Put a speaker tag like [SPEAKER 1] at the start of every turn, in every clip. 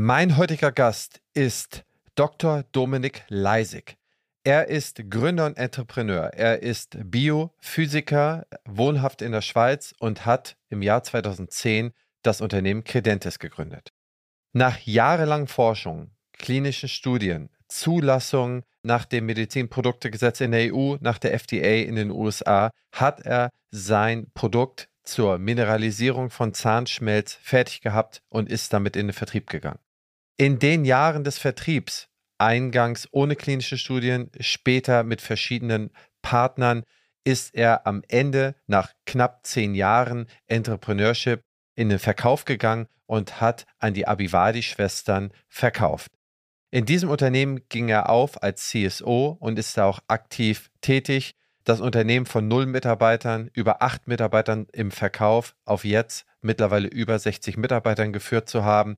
[SPEAKER 1] Mein heutiger Gast ist Dr. Dominik Leisig. Er ist Gründer und Entrepreneur. Er ist Biophysiker, wohnhaft in der Schweiz und hat im Jahr 2010 das Unternehmen Credentes gegründet. Nach jahrelangen Forschung, klinischen Studien, Zulassung nach dem Medizinproduktegesetz in der EU, nach der FDA in den USA, hat er sein Produkt zur Mineralisierung von Zahnschmelz fertig gehabt und ist damit in den Vertrieb gegangen. In den Jahren des Vertriebs, eingangs ohne klinische Studien, später mit verschiedenen Partnern, ist er am Ende nach knapp zehn Jahren Entrepreneurship in den Verkauf gegangen und hat an die Abivadi-Schwestern verkauft. In diesem Unternehmen ging er auf als CSO und ist da auch aktiv tätig. Das Unternehmen von null Mitarbeitern über acht Mitarbeitern im Verkauf auf jetzt mittlerweile über 60 Mitarbeitern geführt zu haben.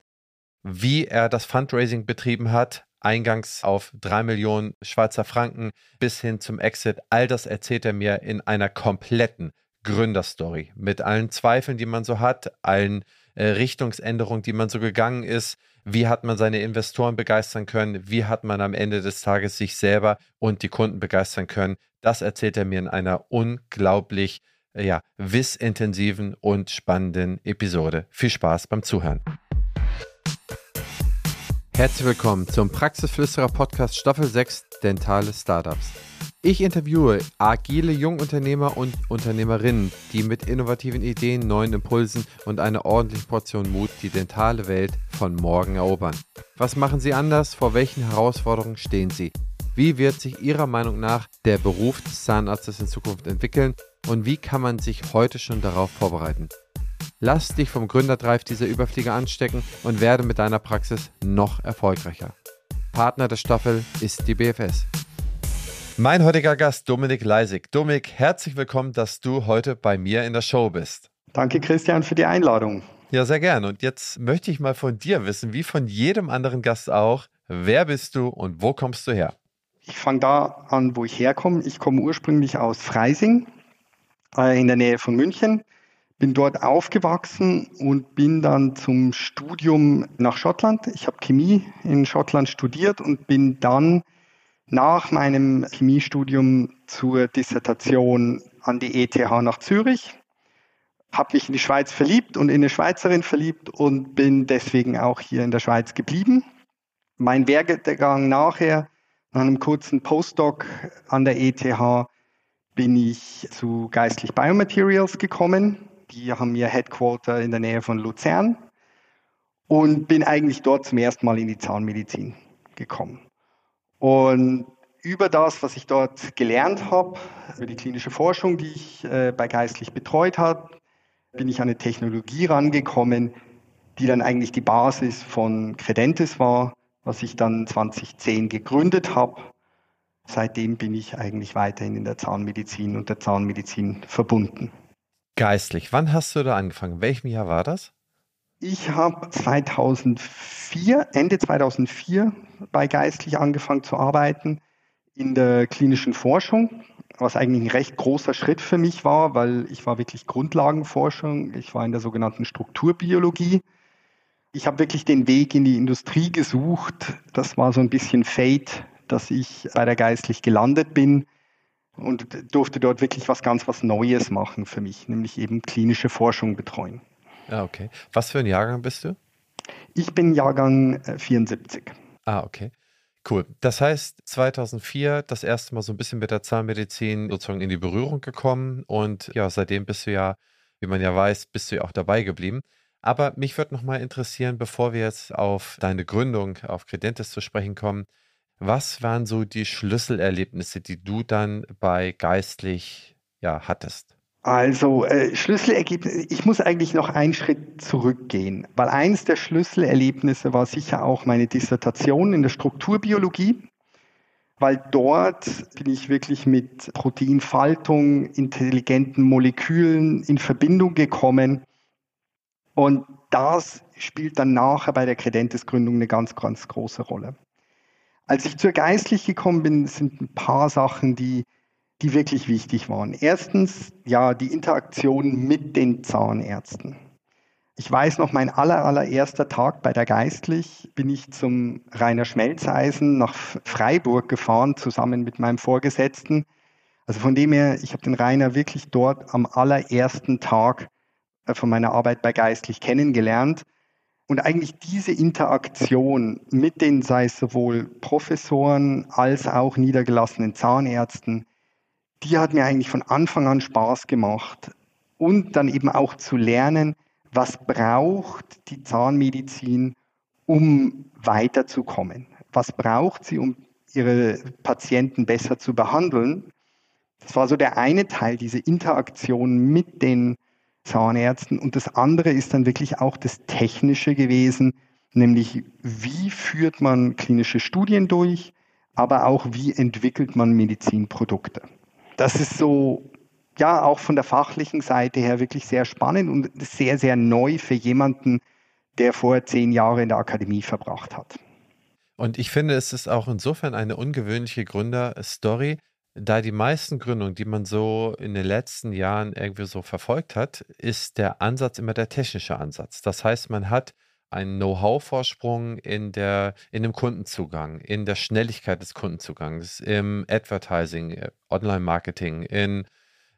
[SPEAKER 1] Wie er das Fundraising betrieben hat, eingangs auf drei Millionen Schweizer Franken bis hin zum Exit, all das erzählt er mir in einer kompletten Gründerstory mit allen Zweifeln, die man so hat, allen äh, Richtungsänderungen, die man so gegangen ist, wie hat man seine Investoren begeistern können? Wie hat man am Ende des Tages sich selber und die Kunden begeistern können? Das erzählt er mir in einer unglaublich äh, ja, wissintensiven und spannenden Episode. Viel Spaß beim Zuhören. Herzlich willkommen zum Praxisflüsterer Podcast Staffel 6 Dentale Startups. Ich interviewe agile Jungunternehmer und Unternehmerinnen, die mit innovativen Ideen, neuen Impulsen und einer ordentlichen Portion Mut die dentale Welt von morgen erobern. Was machen sie anders? Vor welchen Herausforderungen stehen sie? Wie wird sich Ihrer Meinung nach der Beruf des Zahnarztes in Zukunft entwickeln und wie kann man sich heute schon darauf vorbereiten? Lass dich vom Gründerdrive dieser Überflieger anstecken und werde mit deiner Praxis noch erfolgreicher. Partner der Staffel ist die BFS. Mein heutiger Gast, Dominik Leisig. Dominik, herzlich willkommen, dass du heute bei mir in der Show bist.
[SPEAKER 2] Danke, Christian, für die Einladung.
[SPEAKER 1] Ja, sehr gern. Und jetzt möchte ich mal von dir wissen, wie von jedem anderen Gast auch, wer bist du und wo kommst du her?
[SPEAKER 2] Ich fange da an, wo ich herkomme. Ich komme ursprünglich aus Freising äh, in der Nähe von München, bin dort aufgewachsen und bin dann zum Studium nach Schottland. Ich habe Chemie in Schottland studiert und bin dann nach meinem Chemiestudium zur Dissertation an die ETH nach Zürich, habe mich in die Schweiz verliebt und in eine Schweizerin verliebt und bin deswegen auch hier in der Schweiz geblieben. Mein Werdegang nachher, nach einem kurzen Postdoc an der ETH, bin ich zu Geistlich Biomaterials gekommen. Die haben ihr Headquarter in der Nähe von Luzern und bin eigentlich dort zum ersten Mal in die Zahnmedizin gekommen. Und über das, was ich dort gelernt habe, über die klinische Forschung, die ich äh, bei Geistlich betreut habe, bin ich an eine Technologie rangekommen, die dann eigentlich die Basis von Credentes war, was ich dann 2010 gegründet habe. Seitdem bin ich eigentlich weiterhin in der Zahnmedizin und der Zahnmedizin verbunden.
[SPEAKER 1] Geistlich, wann hast du da angefangen? In welchem Jahr war das?
[SPEAKER 2] Ich habe 2004, Ende 2004 bei Geistlich angefangen zu arbeiten in der klinischen Forschung, was eigentlich ein recht großer Schritt für mich war, weil ich war wirklich Grundlagenforschung, ich war in der sogenannten Strukturbiologie. Ich habe wirklich den Weg in die Industrie gesucht. Das war so ein bisschen Fate, dass ich bei der Geistlich gelandet bin und durfte dort wirklich was ganz was Neues machen für mich, nämlich eben klinische Forschung betreuen.
[SPEAKER 1] Ah, okay. Was für ein Jahrgang bist du?
[SPEAKER 2] Ich bin Jahrgang 74. Äh,
[SPEAKER 1] ah, okay. Cool. Das heißt, 2004 das erste Mal so ein bisschen mit der Zahnmedizin sozusagen in die Berührung gekommen und ja, seitdem bist du ja, wie man ja weiß, bist du ja auch dabei geblieben. Aber mich würde noch mal interessieren, bevor wir jetzt auf deine Gründung, auf Credentes zu sprechen kommen, was waren so die Schlüsselerlebnisse, die du dann bei Geistlich ja, hattest?
[SPEAKER 2] Also äh, Schlüsselergebnisse, ich muss eigentlich noch einen Schritt zurückgehen, weil eines der Schlüsselerlebnisse war sicher auch meine Dissertation in der Strukturbiologie, weil dort bin ich wirklich mit Proteinfaltung, intelligenten Molekülen in Verbindung gekommen und das spielt dann nachher bei der Credentes-Gründung eine ganz, ganz große Rolle. Als ich zur Geistlich gekommen bin, sind ein paar Sachen, die die wirklich wichtig waren. Erstens, ja, die Interaktion mit den Zahnärzten. Ich weiß noch, mein aller, allererster Tag bei der Geistlich bin ich zum Rainer Schmelzeisen nach Freiburg gefahren, zusammen mit meinem Vorgesetzten. Also von dem her, ich habe den Rainer wirklich dort am allerersten Tag äh, von meiner Arbeit bei Geistlich kennengelernt. Und eigentlich diese Interaktion mit den, sei es sowohl Professoren als auch niedergelassenen Zahnärzten, die hat mir eigentlich von Anfang an Spaß gemacht. Und dann eben auch zu lernen, was braucht die Zahnmedizin, um weiterzukommen? Was braucht sie, um ihre Patienten besser zu behandeln? Das war so der eine Teil, diese Interaktion mit den Zahnärzten. Und das andere ist dann wirklich auch das Technische gewesen, nämlich wie führt man klinische Studien durch, aber auch wie entwickelt man Medizinprodukte. Das ist so, ja, auch von der fachlichen Seite her wirklich sehr spannend und sehr, sehr neu für jemanden, der vorher zehn Jahre in der Akademie verbracht hat.
[SPEAKER 1] Und ich finde, es ist auch insofern eine ungewöhnliche Gründerstory, da die meisten Gründungen, die man so in den letzten Jahren irgendwie so verfolgt hat, ist der Ansatz immer der technische Ansatz. Das heißt, man hat einen Know-how-Vorsprung in der, in dem Kundenzugang, in der Schnelligkeit des Kundenzugangs, im Advertising, äh, Online-Marketing, in,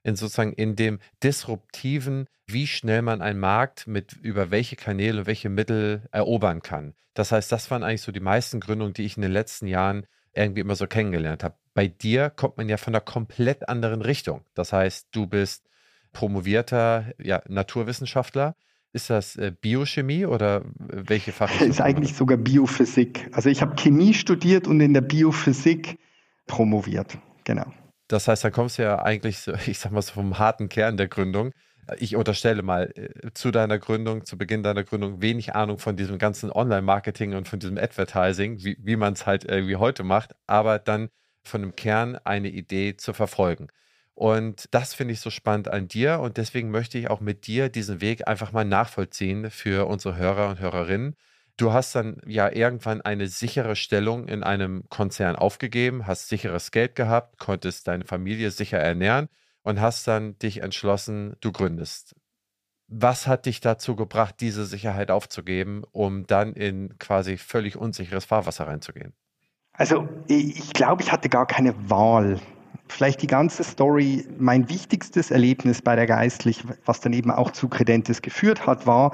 [SPEAKER 1] in sozusagen in dem disruptiven, wie schnell man einen Markt mit über welche Kanäle und welche Mittel erobern kann. Das heißt, das waren eigentlich so die meisten Gründungen, die ich in den letzten Jahren irgendwie immer so kennengelernt habe. Bei dir kommt man ja von einer komplett anderen Richtung. Das heißt, du bist promovierter ja, Naturwissenschaftler. Ist das äh, Biochemie oder welche Fachrichtung?
[SPEAKER 2] Ist eigentlich sogar Biophysik. Also ich habe Chemie studiert und in der Biophysik promoviert. Genau.
[SPEAKER 1] Das heißt, da kommst du ja eigentlich, so, ich sag mal, so vom harten Kern der Gründung ich unterstelle mal, äh, zu deiner Gründung, zu Beginn deiner Gründung, wenig Ahnung von diesem ganzen Online-Marketing und von diesem Advertising, wie, wie man es halt irgendwie heute macht, aber dann von dem Kern eine Idee zu verfolgen. Und das finde ich so spannend an dir und deswegen möchte ich auch mit dir diesen Weg einfach mal nachvollziehen für unsere Hörer und Hörerinnen. Du hast dann ja irgendwann eine sichere Stellung in einem Konzern aufgegeben, hast sicheres Geld gehabt, konntest deine Familie sicher ernähren und hast dann dich entschlossen, du gründest. Was hat dich dazu gebracht, diese Sicherheit aufzugeben, um dann in quasi völlig unsicheres Fahrwasser reinzugehen?
[SPEAKER 2] Also ich glaube, ich hatte gar keine Wahl. Vielleicht die ganze Story, mein wichtigstes Erlebnis bei der Geistlich, was dann eben auch zu Credentes geführt hat, war,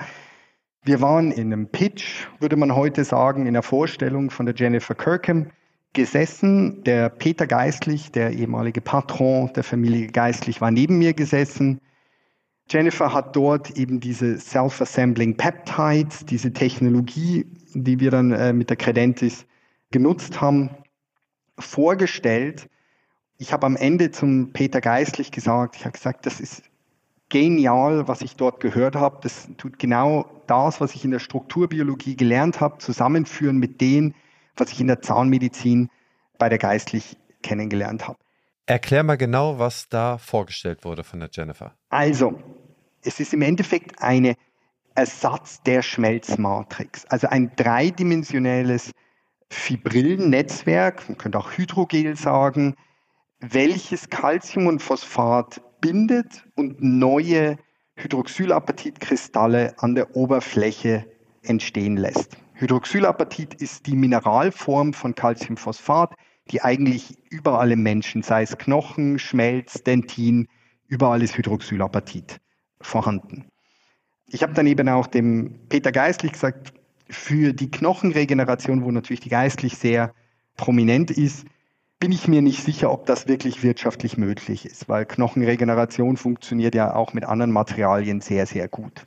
[SPEAKER 2] wir waren in einem Pitch, würde man heute sagen, in der Vorstellung von der Jennifer Kirkham gesessen. Der Peter Geistlich, der ehemalige Patron der Familie Geistlich, war neben mir gesessen. Jennifer hat dort eben diese Self-Assembling Peptides, diese Technologie, die wir dann äh, mit der Credentis genutzt haben, vorgestellt. Ich habe am Ende zum Peter Geistlich gesagt, ich habe gesagt, das ist genial, was ich dort gehört habe. Das tut genau das, was ich in der Strukturbiologie gelernt habe, zusammenführen mit denen, was ich in der Zahnmedizin bei der Geistlich kennengelernt habe.
[SPEAKER 1] Erklär mal genau, was da vorgestellt wurde von der Jennifer.
[SPEAKER 2] Also, es ist im Endeffekt ein Ersatz der Schmelzmatrix, also ein dreidimensionelles Fibrillennetzwerk, man könnte auch Hydrogel sagen, welches Calcium und Phosphat bindet und neue Hydroxylapatitkristalle an der Oberfläche entstehen lässt. Hydroxylapatit ist die Mineralform von Calciumphosphat, die eigentlich überall im Menschen, sei es Knochen, Schmelz, Dentin, überall ist Hydroxylapatit vorhanden. Ich habe dann eben auch dem Peter Geistlich gesagt, für die Knochenregeneration, wo natürlich die Geistlich sehr prominent ist, bin ich mir nicht sicher, ob das wirklich wirtschaftlich möglich ist, weil Knochenregeneration funktioniert ja auch mit anderen Materialien sehr, sehr gut.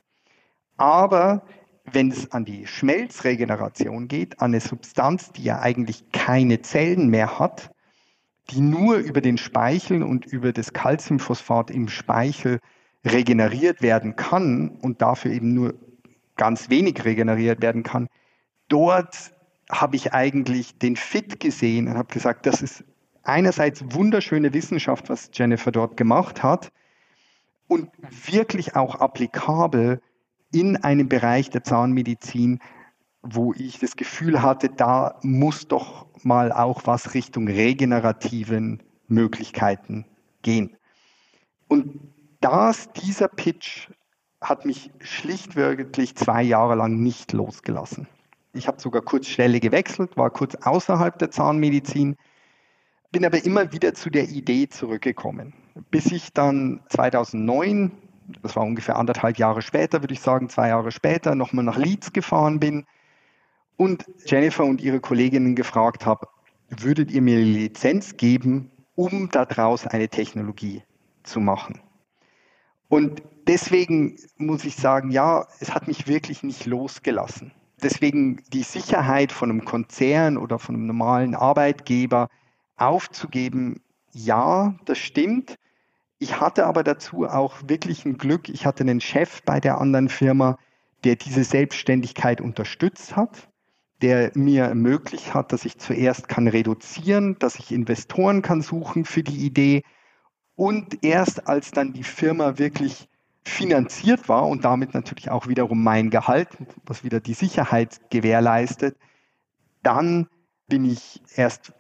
[SPEAKER 2] Aber wenn es an die Schmelzregeneration geht, an eine Substanz, die ja eigentlich keine Zellen mehr hat, die nur über den Speichel und über das Calciumphosphat im Speichel regeneriert werden kann und dafür eben nur ganz wenig regeneriert werden kann, dort habe ich eigentlich den Fit gesehen und habe gesagt, das ist einerseits wunderschöne Wissenschaft, was Jennifer dort gemacht hat und wirklich auch applikabel in einem Bereich der Zahnmedizin, wo ich das Gefühl hatte, da muss doch mal auch was Richtung regenerativen Möglichkeiten gehen. Und das, dieser Pitch hat mich schlicht zwei Jahre lang nicht losgelassen. Ich habe sogar kurz Stelle gewechselt, war kurz außerhalb der Zahnmedizin, bin aber immer wieder zu der Idee zurückgekommen, bis ich dann 2009, das war ungefähr anderthalb Jahre später, würde ich sagen, zwei Jahre später, nochmal nach Leeds gefahren bin und Jennifer und ihre Kolleginnen gefragt habe, würdet ihr mir die Lizenz geben, um daraus eine Technologie zu machen? Und deswegen muss ich sagen, ja, es hat mich wirklich nicht losgelassen. Deswegen die Sicherheit von einem Konzern oder von einem normalen Arbeitgeber aufzugeben, ja, das stimmt. Ich hatte aber dazu auch wirklich ein Glück. Ich hatte einen Chef bei der anderen Firma, der diese Selbstständigkeit unterstützt hat der mir ermöglicht hat, dass ich zuerst kann reduzieren, dass ich Investoren kann suchen für die Idee und erst als dann die Firma wirklich finanziert war und damit natürlich auch wiederum mein Gehalt, was wieder die Sicherheit gewährleistet, dann bin ich erst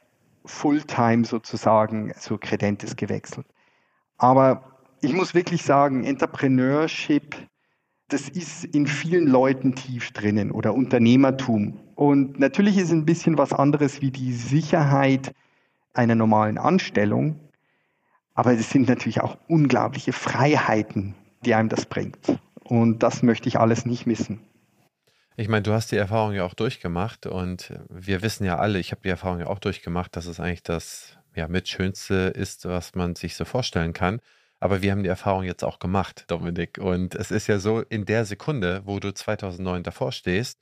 [SPEAKER 2] Fulltime sozusagen zur Credentes gewechselt. Aber ich muss wirklich sagen, Entrepreneurship das ist in vielen Leuten tief drinnen oder Unternehmertum. Und natürlich ist ein bisschen was anderes wie die Sicherheit einer normalen Anstellung. Aber es sind natürlich auch unglaubliche Freiheiten, die einem das bringt. Und das möchte ich alles nicht missen.
[SPEAKER 1] Ich meine, du hast die Erfahrung ja auch durchgemacht und wir wissen ja alle, ich habe die Erfahrung ja auch durchgemacht, dass es eigentlich das ja, mit Schönste ist, was man sich so vorstellen kann. Aber wir haben die Erfahrung jetzt auch gemacht, Dominik. Und es ist ja so, in der Sekunde, wo du 2009 davor stehst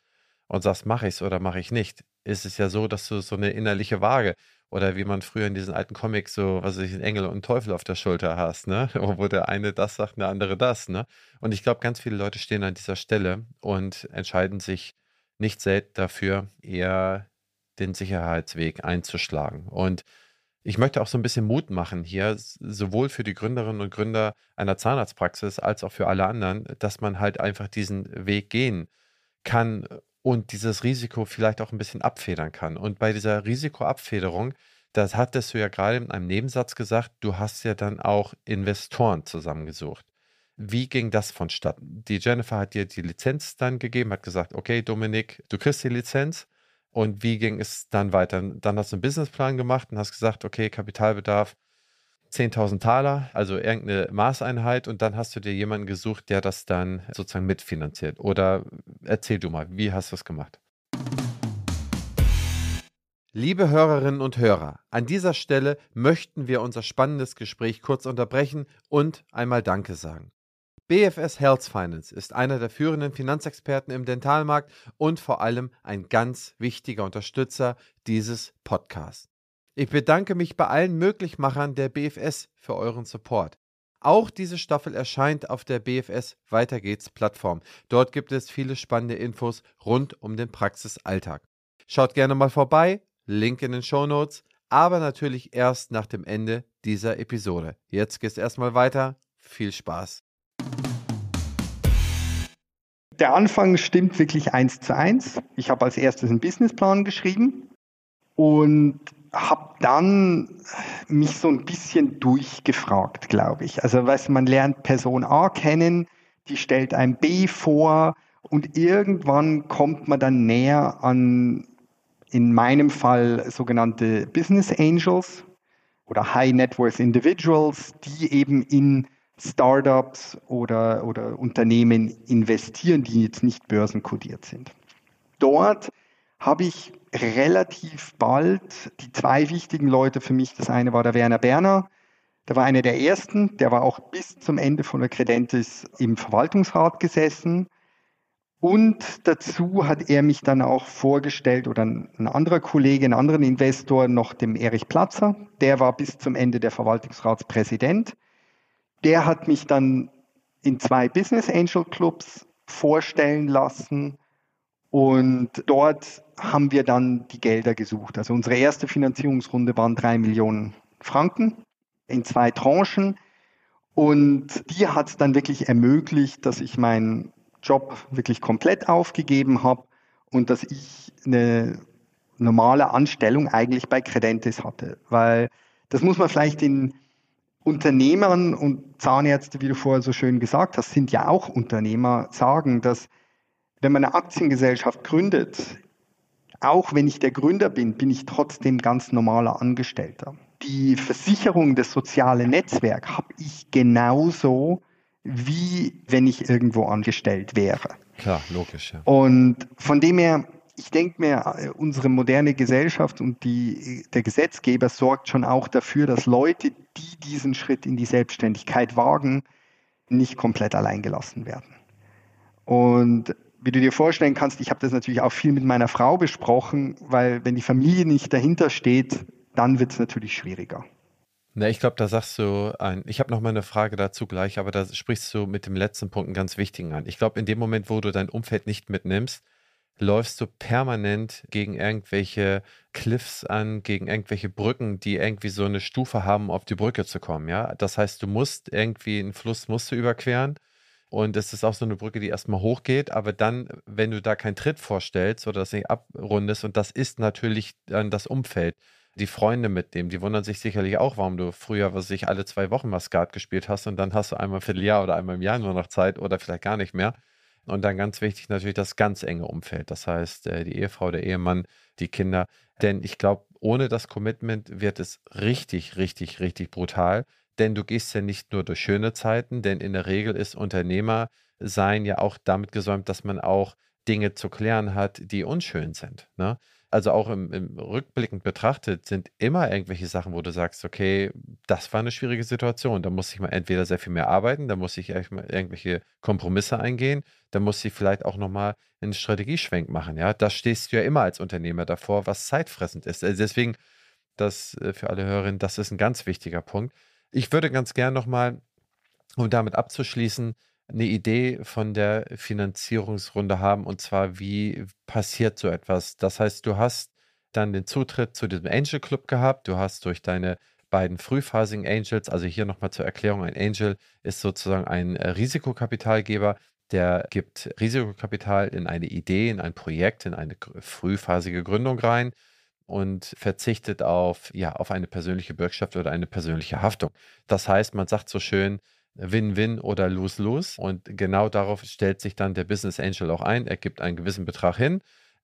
[SPEAKER 1] und sagst, mache ich es oder mache ich nicht, ist es ja so, dass du so eine innerliche Waage oder wie man früher in diesen alten Comics so, was weiß ich, einen Engel und Teufel auf der Schulter hast, ne? Wo der eine das sagt, der andere das, ne? Und ich glaube, ganz viele Leute stehen an dieser Stelle und entscheiden sich nicht selten dafür, eher den Sicherheitsweg einzuschlagen. Und ich möchte auch so ein bisschen Mut machen hier, sowohl für die Gründerinnen und Gründer einer Zahnarztpraxis als auch für alle anderen, dass man halt einfach diesen Weg gehen kann und dieses Risiko vielleicht auch ein bisschen abfedern kann. Und bei dieser Risikoabfederung, das hattest du ja gerade in einem Nebensatz gesagt, du hast ja dann auch Investoren zusammengesucht. Wie ging das vonstatten? Die Jennifer hat dir die Lizenz dann gegeben, hat gesagt, okay, Dominik, du kriegst die Lizenz. Und wie ging es dann weiter? Dann hast du einen Businessplan gemacht und hast gesagt, okay, Kapitalbedarf 10.000 Taler, also irgendeine Maßeinheit. Und dann hast du dir jemanden gesucht, der das dann sozusagen mitfinanziert. Oder erzähl du mal, wie hast du es gemacht? Liebe Hörerinnen und Hörer, an dieser Stelle möchten wir unser spannendes Gespräch kurz unterbrechen und einmal Danke sagen. BFS Health Finance ist einer der führenden Finanzexperten im Dentalmarkt und vor allem ein ganz wichtiger Unterstützer dieses Podcasts. Ich bedanke mich bei allen Möglichmachern der BFS für euren Support. Auch diese Staffel erscheint auf der BFS Weiter geht's Plattform. Dort gibt es viele spannende Infos rund um den Praxisalltag. Schaut gerne mal vorbei, Link in den Show Notes, aber natürlich erst nach dem Ende dieser Episode. Jetzt geht's erstmal weiter. Viel Spaß!
[SPEAKER 2] Der Anfang stimmt wirklich eins zu eins. Ich habe als erstes einen Businessplan geschrieben und habe dann mich so ein bisschen durchgefragt, glaube ich. Also weißt, man lernt Person A kennen, die stellt ein B vor und irgendwann kommt man dann näher an, in meinem Fall sogenannte Business Angels oder High Net Worth Individuals, die eben in Startups oder, oder Unternehmen investieren, die jetzt nicht börsenkodiert sind. Dort habe ich relativ bald die zwei wichtigen Leute für mich. Das eine war der Werner Berner, der war einer der ersten, der war auch bis zum Ende von der Credentis im Verwaltungsrat gesessen. Und dazu hat er mich dann auch vorgestellt oder ein anderer Kollege, ein anderer Investor, noch dem Erich Platzer. Der war bis zum Ende der Verwaltungsratspräsident der hat mich dann in zwei Business Angel Clubs vorstellen lassen und dort haben wir dann die Gelder gesucht. Also unsere erste Finanzierungsrunde waren drei Millionen Franken in zwei Tranchen und die hat es dann wirklich ermöglicht, dass ich meinen Job wirklich komplett aufgegeben habe und dass ich eine normale Anstellung eigentlich bei Credentes hatte, weil das muss man vielleicht in Unternehmern und Zahnärzte, wie du vorher so schön gesagt hast, sind ja auch Unternehmer, sagen, dass wenn man eine Aktiengesellschaft gründet, auch wenn ich der Gründer bin, bin ich trotzdem ganz normaler Angestellter. Die Versicherung, das soziale Netzwerk habe ich genauso, wie wenn ich irgendwo angestellt wäre.
[SPEAKER 1] Klar, logisch. Ja.
[SPEAKER 2] Und von dem her, ich denke mir, unsere moderne Gesellschaft und die, der Gesetzgeber sorgt schon auch dafür, dass Leute, die diesen Schritt in die Selbstständigkeit wagen, nicht komplett alleingelassen werden. Und wie du dir vorstellen kannst, ich habe das natürlich auch viel mit meiner Frau besprochen, weil wenn die Familie nicht dahinter steht, dann wird es natürlich schwieriger.
[SPEAKER 1] Na, ich glaube, da sagst du ein, ich habe noch mal eine Frage dazu gleich, aber da sprichst du mit dem letzten Punkt einen ganz wichtigen an. Ich glaube, in dem Moment, wo du dein Umfeld nicht mitnimmst, läufst du permanent gegen irgendwelche Cliffs an, gegen irgendwelche Brücken, die irgendwie so eine Stufe haben, auf die Brücke zu kommen, ja. Das heißt, du musst irgendwie einen Fluss musst du überqueren und es ist auch so eine Brücke, die erstmal hochgeht, aber dann, wenn du da keinen Tritt vorstellst oder das nicht abrundest, und das ist natürlich dann das Umfeld, die Freunde mitnehmen, die wundern sich sicherlich auch, warum du früher, was ich alle zwei Wochen mal gespielt hast und dann hast du einmal für ein Jahr oder einmal im Jahr nur noch Zeit oder vielleicht gar nicht mehr. Und dann ganz wichtig natürlich das ganz enge Umfeld. Das heißt, äh, die Ehefrau, der Ehemann, die Kinder. Denn ich glaube, ohne das Commitment wird es richtig, richtig, richtig brutal. Denn du gehst ja nicht nur durch schöne Zeiten, denn in der Regel ist Unternehmer sein ja auch damit gesäumt, dass man auch Dinge zu klären hat, die unschön sind. Ne? Also auch im, im rückblickend betrachtet sind immer irgendwelche Sachen, wo du sagst, okay, das war eine schwierige Situation. Da muss ich mal entweder sehr viel mehr arbeiten, da muss ich irgendwelche Kompromisse eingehen, da muss ich vielleicht auch nochmal einen Strategieschwenk machen. Ja, da stehst du ja immer als Unternehmer davor, was zeitfressend ist. Also deswegen, das äh, für alle Hörerinnen, das ist ein ganz wichtiger Punkt. Ich würde ganz gern nochmal, um damit abzuschließen, eine Idee von der Finanzierungsrunde haben und zwar, wie passiert so etwas? Das heißt, du hast dann den Zutritt zu diesem Angel Club gehabt, du hast durch deine beiden frühphasigen Angels, also hier nochmal zur Erklärung, ein Angel ist sozusagen ein äh, Risikokapitalgeber, der gibt Risikokapital in eine Idee, in ein Projekt, in eine frühphasige Gründung rein und verzichtet auf, ja, auf eine persönliche Bürgschaft oder eine persönliche Haftung. Das heißt, man sagt so schön, Win-Win oder Lose-Lose. Und genau darauf stellt sich dann der Business Angel auch ein. Er gibt einen gewissen Betrag hin.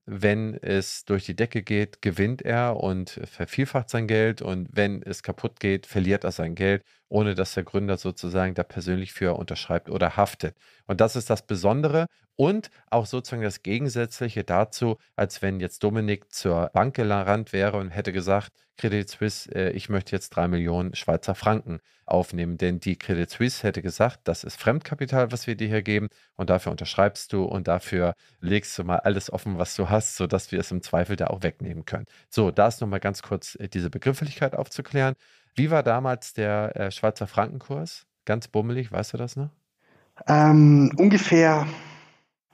[SPEAKER 1] Wenn es durch die Decke geht, gewinnt er und vervielfacht sein Geld. Und wenn es kaputt geht, verliert er sein Geld, ohne dass der Gründer sozusagen da persönlich für unterschreibt oder haftet. Und das ist das Besondere und auch sozusagen das Gegensätzliche dazu, als wenn jetzt Dominik zur Bank gerannt wäre und hätte gesagt, Credit Suisse, äh, ich möchte jetzt drei Millionen Schweizer Franken aufnehmen. Denn die Credit Suisse hätte gesagt, das ist Fremdkapital, was wir dir hier geben und dafür unterschreibst du und dafür legst du mal alles offen, was du hast, sodass wir es im Zweifel da auch wegnehmen können. So, da ist nochmal ganz kurz äh, diese Begrifflichkeit aufzuklären. Wie war damals der äh, Schweizer Frankenkurs? Ganz bummelig, weißt du das noch?
[SPEAKER 2] Ähm, ungefähr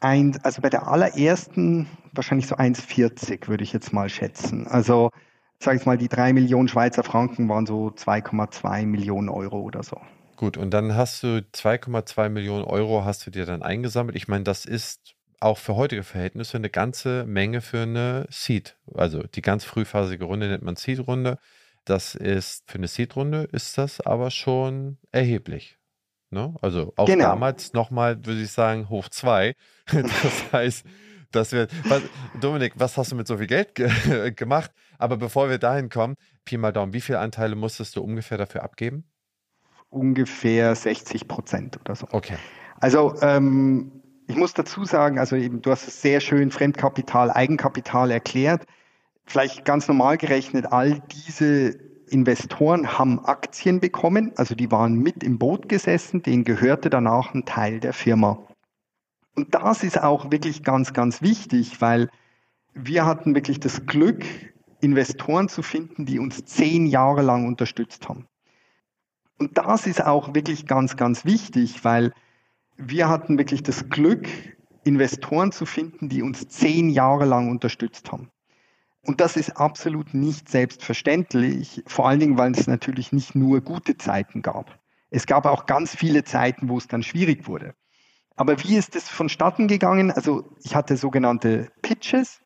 [SPEAKER 2] ein, also bei der allerersten wahrscheinlich so 1,40 würde ich jetzt mal schätzen. Also sage ich mal, die 3 Millionen Schweizer Franken waren so 2,2 Millionen Euro oder so.
[SPEAKER 1] Gut, und dann hast du 2,2 Millionen Euro hast du dir dann eingesammelt. Ich meine, das ist auch für heutige Verhältnisse eine ganze Menge für eine Seed. Also die ganz frühphasige Runde nennt man Seed-Runde. Das ist für eine Seed-Runde ist das aber schon erheblich. Ne? Also auch genau. damals nochmal, würde ich sagen, hoch zwei. Das heißt, dass wir. Was, Dominik, was hast du mit so viel Geld ge gemacht? Aber bevor wir dahin kommen, Pi mal Daumen, wie viele Anteile musstest du ungefähr dafür abgeben?
[SPEAKER 2] Ungefähr 60 Prozent oder so.
[SPEAKER 1] Okay.
[SPEAKER 2] Also ähm, ich muss dazu sagen, also eben, du hast es sehr schön Fremdkapital, Eigenkapital erklärt. Vielleicht ganz normal gerechnet, all diese Investoren haben Aktien bekommen, also die waren mit im Boot gesessen, denen gehörte danach ein Teil der Firma. Und das ist auch wirklich ganz, ganz wichtig, weil wir hatten wirklich das Glück, Investoren zu finden, die uns zehn Jahre lang unterstützt haben. Und das ist auch wirklich ganz, ganz wichtig, weil wir hatten wirklich das Glück, Investoren zu finden, die uns zehn Jahre lang unterstützt haben. Und das ist absolut nicht selbstverständlich, vor allen Dingen, weil es natürlich nicht nur gute Zeiten gab. Es gab auch ganz viele Zeiten, wo es dann schwierig wurde. Aber wie ist es vonstatten gegangen? Also ich hatte sogenannte Pitches,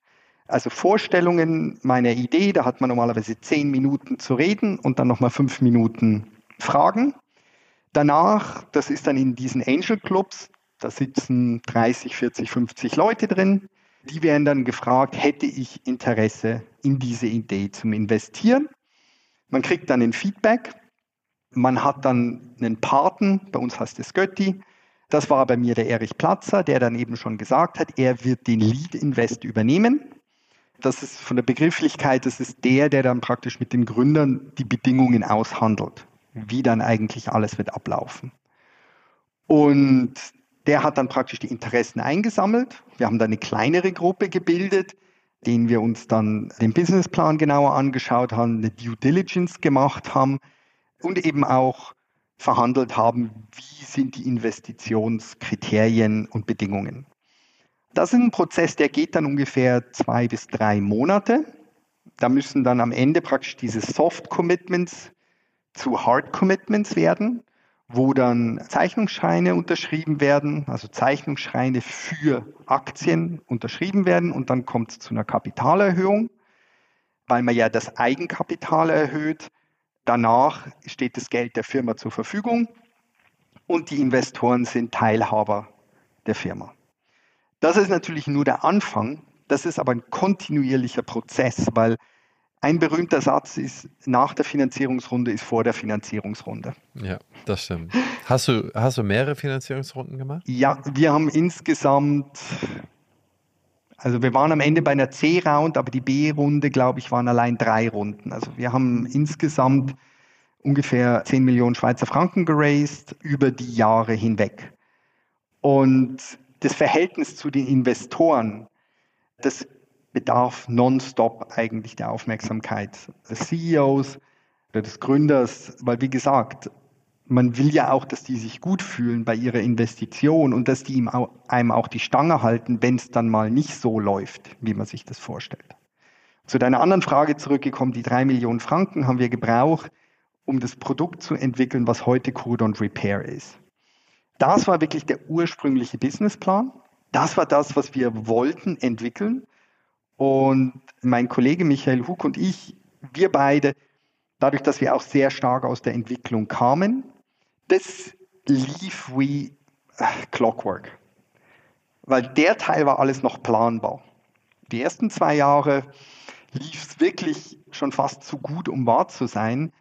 [SPEAKER 2] also Vorstellungen meiner Idee. Da hat man normalerweise zehn Minuten zu reden und dann nochmal fünf Minuten fragen. Danach, das ist dann in diesen Angel Clubs, da sitzen 30, 40, 50 Leute drin. Die werden dann gefragt, hätte ich Interesse in diese Idee zum Investieren? Man kriegt dann ein Feedback. Man hat dann einen Paten, bei uns heißt es Götti. Das war bei mir der Erich Platzer, der dann eben schon gesagt hat, er wird den Lead Invest übernehmen. Das ist von der Begrifflichkeit, das ist der, der dann praktisch mit den Gründern die Bedingungen aushandelt, wie dann eigentlich alles wird ablaufen. Und der hat dann praktisch die Interessen eingesammelt. Wir haben dann eine kleinere Gruppe gebildet, denen wir uns dann den Businessplan genauer angeschaut haben, eine Due Diligence gemacht haben und eben auch verhandelt haben, wie sind die Investitionskriterien und Bedingungen. Das ist ein Prozess, der geht dann ungefähr zwei bis drei Monate. Da müssen dann am Ende praktisch diese Soft Commitments zu Hard Commitments werden, wo dann Zeichnungsscheine unterschrieben werden, also Zeichnungsscheine für Aktien unterschrieben werden und dann kommt es zu einer Kapitalerhöhung, weil man ja das Eigenkapital erhöht. Danach steht das Geld der Firma zur Verfügung und die Investoren sind Teilhaber der Firma. Das ist natürlich nur der Anfang. Das ist aber ein kontinuierlicher Prozess, weil ein berühmter Satz ist, nach der Finanzierungsrunde ist vor der Finanzierungsrunde.
[SPEAKER 1] Ja, das stimmt. Hast du, hast du mehrere Finanzierungsrunden gemacht?
[SPEAKER 2] Ja, wir haben insgesamt, also wir waren am Ende bei einer C-Round, aber die B-Runde, glaube ich, waren allein drei Runden. Also wir haben insgesamt ungefähr 10 Millionen Schweizer Franken geraced über die Jahre hinweg. Und das Verhältnis zu den Investoren, das bedarf nonstop eigentlich der Aufmerksamkeit des CEOs oder des Gründers, weil wie gesagt, man will ja auch, dass die sich gut fühlen bei ihrer Investition und dass die einem auch die Stange halten, wenn es dann mal nicht so läuft, wie man sich das vorstellt. Zu deiner anderen Frage zurückgekommen, die drei Millionen Franken haben wir gebraucht, um das Produkt zu entwickeln, was heute Cordon Repair ist. Das war wirklich der ursprüngliche Businessplan. Das war das, was wir wollten entwickeln. Und mein Kollege Michael Huck und ich, wir beide, dadurch, dass wir auch sehr stark aus der Entwicklung kamen, das lief wie äh, Clockwork. Weil der Teil war alles noch planbar. Die ersten zwei Jahre lief es wirklich schon fast zu gut, um wahr zu sein.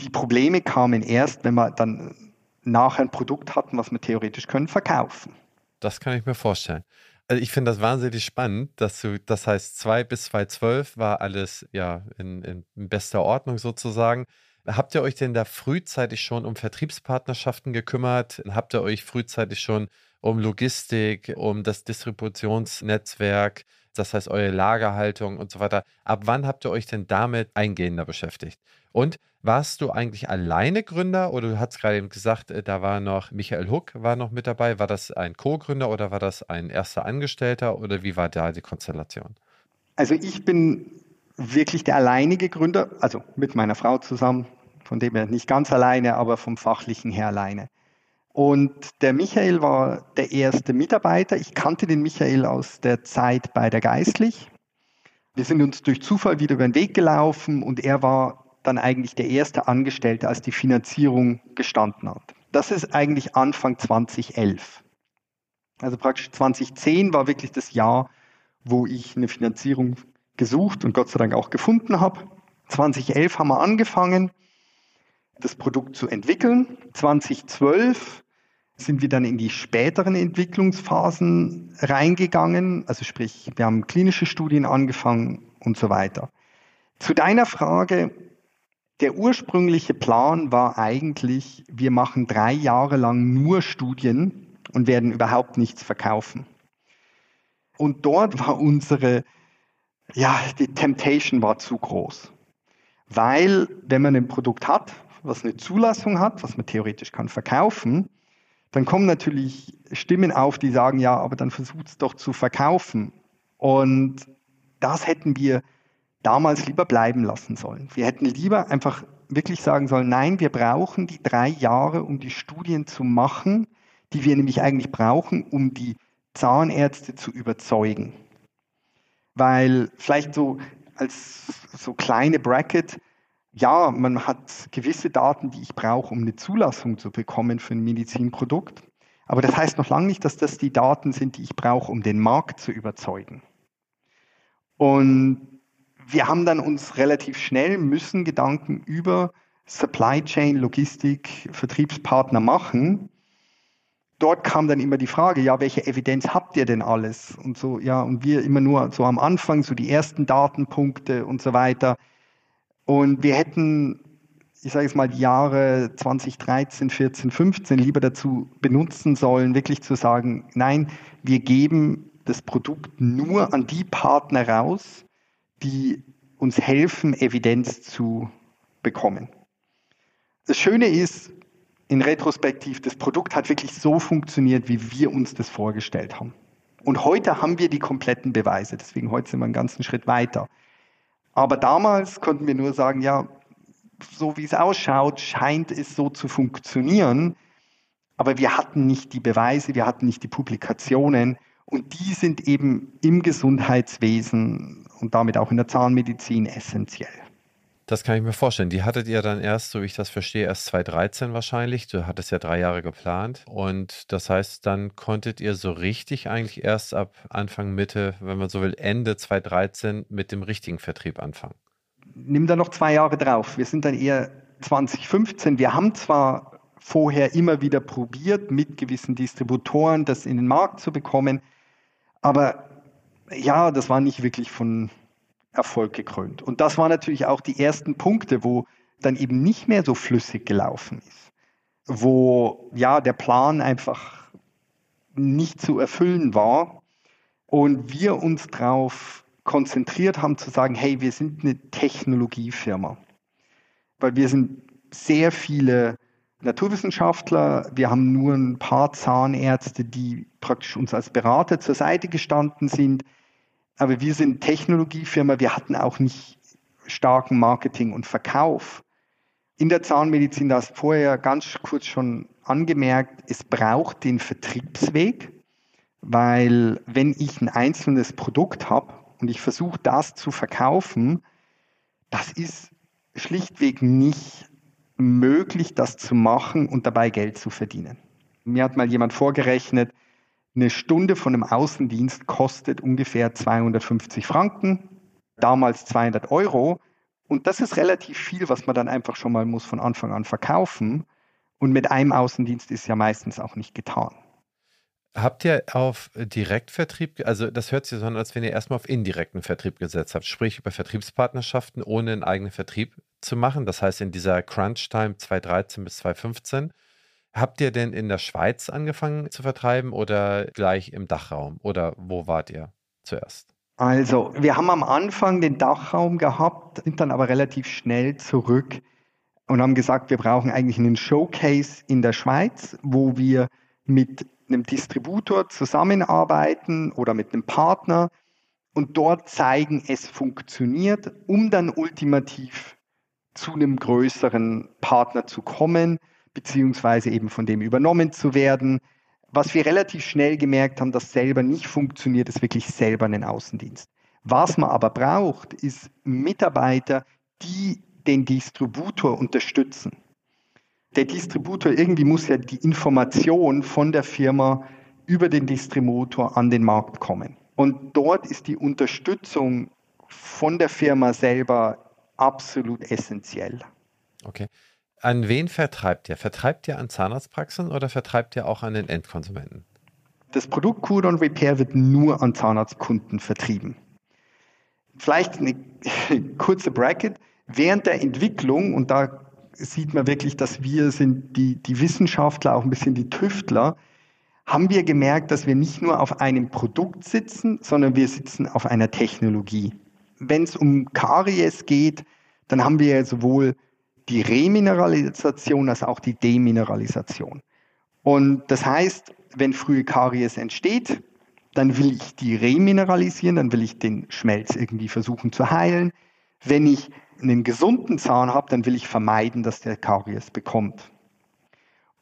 [SPEAKER 2] Die Probleme kamen erst, wenn man dann nachher ein Produkt hatten, was wir theoretisch können verkaufen.
[SPEAKER 1] Das kann ich mir vorstellen. Also ich finde das wahnsinnig spannend, dass du, das heißt, 2 bis 2012 war alles ja in, in bester Ordnung sozusagen. Habt ihr euch denn da frühzeitig schon um Vertriebspartnerschaften gekümmert? Habt ihr euch frühzeitig schon um Logistik, um das Distributionsnetzwerk, das heißt eure Lagerhaltung und so weiter? Ab wann habt ihr euch denn damit eingehender beschäftigt? Und warst du eigentlich alleine Gründer oder du hast gerade eben gesagt, äh, da war noch Michael Huck war noch mit dabei. War das ein Co-Gründer oder war das ein erster Angestellter oder wie war da die Konstellation?
[SPEAKER 2] Also ich bin wirklich der alleinige Gründer, also mit meiner Frau zusammen, von dem her nicht ganz alleine, aber vom fachlichen her alleine. Und der Michael war der erste Mitarbeiter. Ich kannte den Michael aus der Zeit bei der Geistlich. Wir sind uns durch Zufall wieder über den Weg gelaufen und er war dann eigentlich der erste Angestellte, als die Finanzierung gestanden hat. Das ist eigentlich Anfang 2011. Also praktisch 2010 war wirklich das Jahr, wo ich eine Finanzierung gesucht und Gott sei Dank auch gefunden habe. 2011 haben wir angefangen, das Produkt zu entwickeln. 2012 sind wir dann in die späteren Entwicklungsphasen reingegangen, also sprich, wir haben klinische Studien angefangen und so weiter. Zu deiner Frage, der ursprüngliche Plan war eigentlich, wir machen drei Jahre lang nur Studien und werden überhaupt nichts verkaufen. Und dort war unsere, ja, die Temptation war zu groß. Weil, wenn man ein Produkt hat, was eine Zulassung hat, was man theoretisch kann verkaufen, dann kommen natürlich Stimmen auf, die sagen, ja, aber dann versucht es doch zu verkaufen. Und das hätten wir damals lieber bleiben lassen sollen. Wir hätten lieber einfach wirklich sagen sollen, nein, wir brauchen die drei Jahre, um die Studien zu machen, die wir nämlich eigentlich brauchen, um die Zahnärzte zu überzeugen. Weil vielleicht so als so kleine Bracket, ja, man hat gewisse Daten, die ich brauche, um eine Zulassung zu bekommen für ein Medizinprodukt. Aber das heißt noch lange nicht, dass das die Daten sind, die ich brauche, um den Markt zu überzeugen. Und wir haben dann uns relativ schnell müssen Gedanken über Supply Chain, Logistik, Vertriebspartner machen. Dort kam dann immer die Frage, ja, welche Evidenz habt ihr denn alles? Und so, ja, und wir immer nur so am Anfang, so die ersten Datenpunkte und so weiter. Und wir hätten, ich sage jetzt mal, die Jahre 2013, 14, 15 lieber dazu benutzen sollen, wirklich zu sagen, nein, wir geben das Produkt nur an die Partner raus, die uns helfen, Evidenz zu bekommen. Das Schöne ist, in Retrospektiv, das Produkt hat wirklich so funktioniert, wie wir uns das vorgestellt haben. Und heute haben wir die kompletten Beweise, deswegen heute sind wir einen ganzen Schritt weiter. Aber damals konnten wir nur sagen, ja, so wie es ausschaut, scheint es so zu funktionieren. Aber wir hatten nicht die Beweise, wir hatten nicht die Publikationen. Und die sind eben im Gesundheitswesen und damit auch in der Zahnmedizin essentiell.
[SPEAKER 1] Das kann ich mir vorstellen. Die hattet ihr dann erst, so wie ich das verstehe, erst 2013 wahrscheinlich. Du hattest ja drei Jahre geplant. Und das heißt, dann konntet ihr so richtig eigentlich erst ab Anfang, Mitte, wenn man so will, Ende 2013 mit dem richtigen Vertrieb anfangen.
[SPEAKER 2] Nimm da noch zwei Jahre drauf. Wir sind dann eher 2015. Wir haben zwar vorher immer wieder probiert, mit gewissen Distributoren das in den Markt zu bekommen, aber ja, das war nicht wirklich von Erfolg gekrönt. Und das waren natürlich auch die ersten Punkte, wo dann eben nicht mehr so flüssig gelaufen ist, wo ja der Plan einfach nicht zu erfüllen war. Und wir uns darauf konzentriert haben zu sagen, hey, wir sind eine Technologiefirma, weil wir sind sehr viele Naturwissenschaftler, wir haben nur ein paar Zahnärzte, die praktisch uns als Berater zur Seite gestanden sind aber wir sind Technologiefirma, wir hatten auch nicht starken Marketing und Verkauf. In der Zahnmedizin, das vorher ganz kurz schon angemerkt, es braucht den Vertriebsweg, weil wenn ich ein einzelnes Produkt habe und ich versuche das zu verkaufen, das ist schlichtweg nicht möglich, das zu machen und dabei Geld zu verdienen. Mir hat mal jemand vorgerechnet, eine Stunde von einem Außendienst kostet ungefähr 250 Franken, damals 200 Euro. Und das ist relativ viel, was man dann einfach schon mal muss von Anfang an verkaufen. Und mit einem Außendienst ist ja meistens auch nicht getan.
[SPEAKER 1] Habt ihr auf Direktvertrieb, also das hört sich so an, als wenn ihr erstmal auf indirekten Vertrieb gesetzt habt, sprich über Vertriebspartnerschaften, ohne einen eigenen Vertrieb zu machen. Das heißt, in dieser Crunch-Time 2013 bis 2015 Habt ihr denn in der Schweiz angefangen zu vertreiben oder gleich im Dachraum? Oder wo wart ihr zuerst?
[SPEAKER 2] Also, wir haben am Anfang den Dachraum gehabt, sind dann aber relativ schnell zurück und haben gesagt, wir brauchen eigentlich einen Showcase in der Schweiz, wo wir mit einem Distributor zusammenarbeiten oder mit einem Partner und dort zeigen, es funktioniert, um dann ultimativ zu einem größeren Partner zu kommen beziehungsweise eben von dem übernommen zu werden. Was wir relativ schnell gemerkt haben, dass selber nicht funktioniert, ist wirklich selber einen Außendienst. Was man aber braucht, ist Mitarbeiter, die den Distributor unterstützen. Der Distributor irgendwie muss ja die Information von der Firma über den Distributor an den Markt kommen. Und dort ist die Unterstützung von der Firma selber absolut essentiell.
[SPEAKER 1] Okay. An wen vertreibt ihr? Vertreibt ihr an Zahnarztpraxen oder vertreibt ihr auch an den Endkonsumenten?
[SPEAKER 2] Das Produkt Cudon Repair wird nur an Zahnarztkunden vertrieben. Vielleicht eine kurze Bracket. Während der Entwicklung, und da sieht man wirklich, dass wir sind die, die Wissenschaftler, auch ein bisschen die Tüftler, haben wir gemerkt, dass wir nicht nur auf einem Produkt sitzen, sondern wir sitzen auf einer Technologie. Wenn es um Karies geht, dann haben wir sowohl die Remineralisation als auch die Demineralisation. Und das heißt, wenn frühe Karies entsteht, dann will ich die remineralisieren, dann will ich den Schmelz irgendwie versuchen zu heilen. Wenn ich einen gesunden Zahn habe, dann will ich vermeiden, dass der Karies bekommt.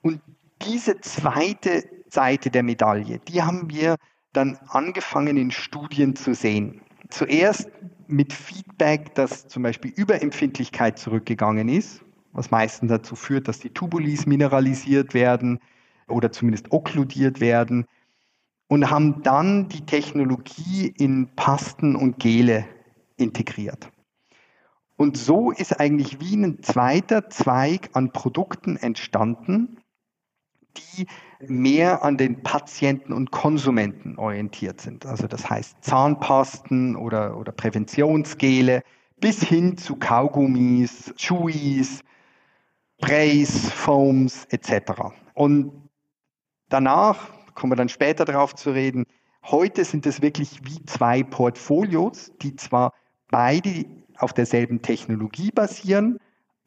[SPEAKER 2] Und diese zweite Seite der Medaille, die haben wir dann angefangen in Studien zu sehen. Zuerst mit Feedback, dass zum Beispiel Überempfindlichkeit zurückgegangen ist, was meistens dazu führt, dass die Tubulis mineralisiert werden oder zumindest okkludiert werden und haben dann die Technologie in Pasten und Gele integriert. Und so ist eigentlich wie ein zweiter Zweig an Produkten entstanden, die mehr an den Patienten und Konsumenten orientiert sind. Also das heißt Zahnpasten oder, oder Präventionsgele bis hin zu Kaugummis, Chewies, Sprays, Foams etc. Und danach, kommen wir dann später darauf zu reden, heute sind es wirklich wie zwei Portfolios, die zwar beide auf derselben Technologie basieren,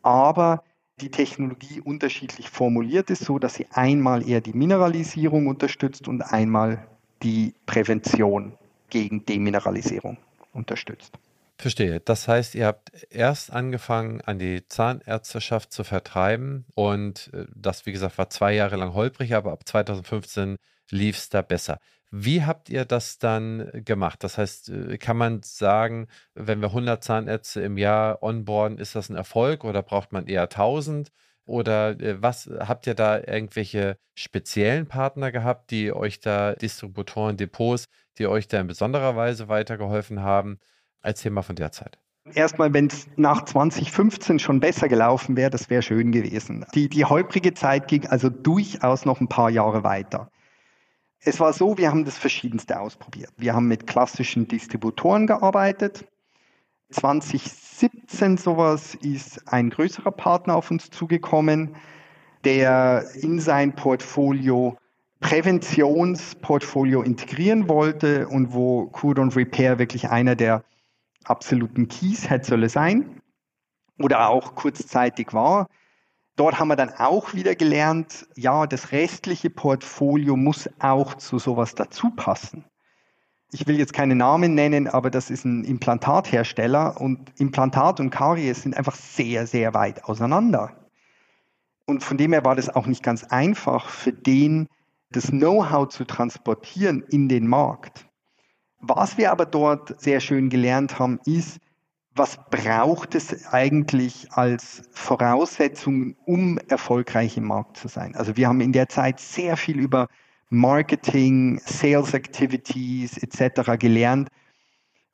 [SPEAKER 2] aber die Technologie unterschiedlich formuliert ist, so dass sie einmal eher die Mineralisierung unterstützt und einmal die Prävention gegen Demineralisierung unterstützt.
[SPEAKER 1] Verstehe. Das heißt, ihr habt erst angefangen, an die Zahnärzteschaft zu vertreiben und äh, das, wie gesagt, war zwei Jahre lang holprig, aber ab 2015 lief es da besser. Wie habt ihr das dann gemacht? Das heißt, äh, kann man sagen, wenn wir 100 Zahnärzte im Jahr onboarden, ist das ein Erfolg oder braucht man eher 1000? Oder äh, was habt ihr da irgendwelche speziellen Partner gehabt, die euch da Distributoren, Depots, die euch da in besonderer Weise weitergeholfen haben? Erzähl mal von der Zeit.
[SPEAKER 2] Erstmal, wenn es nach 2015 schon besser gelaufen wäre, das wäre schön gewesen. Die, die holprige Zeit ging also durchaus noch ein paar Jahre weiter. Es war so, wir haben das Verschiedenste ausprobiert. Wir haben mit klassischen Distributoren gearbeitet. 2017 sowas ist ein größerer Partner auf uns zugekommen, der in sein Portfolio Präventionsportfolio integrieren wollte und wo Cure und Repair wirklich einer der absoluten Keys hätte sollen sein oder auch kurzzeitig war. Dort haben wir dann auch wieder gelernt, ja, das restliche Portfolio muss auch zu sowas dazu passen. Ich will jetzt keine Namen nennen, aber das ist ein Implantathersteller und Implantat und Karies sind einfach sehr, sehr weit auseinander. Und von dem her war das auch nicht ganz einfach für den, das Know-how zu transportieren in den Markt. Was wir aber dort sehr schön gelernt haben, ist, was braucht es eigentlich als Voraussetzung, um erfolgreich im Markt zu sein? Also wir haben in der Zeit sehr viel über Marketing, Sales Activities etc. gelernt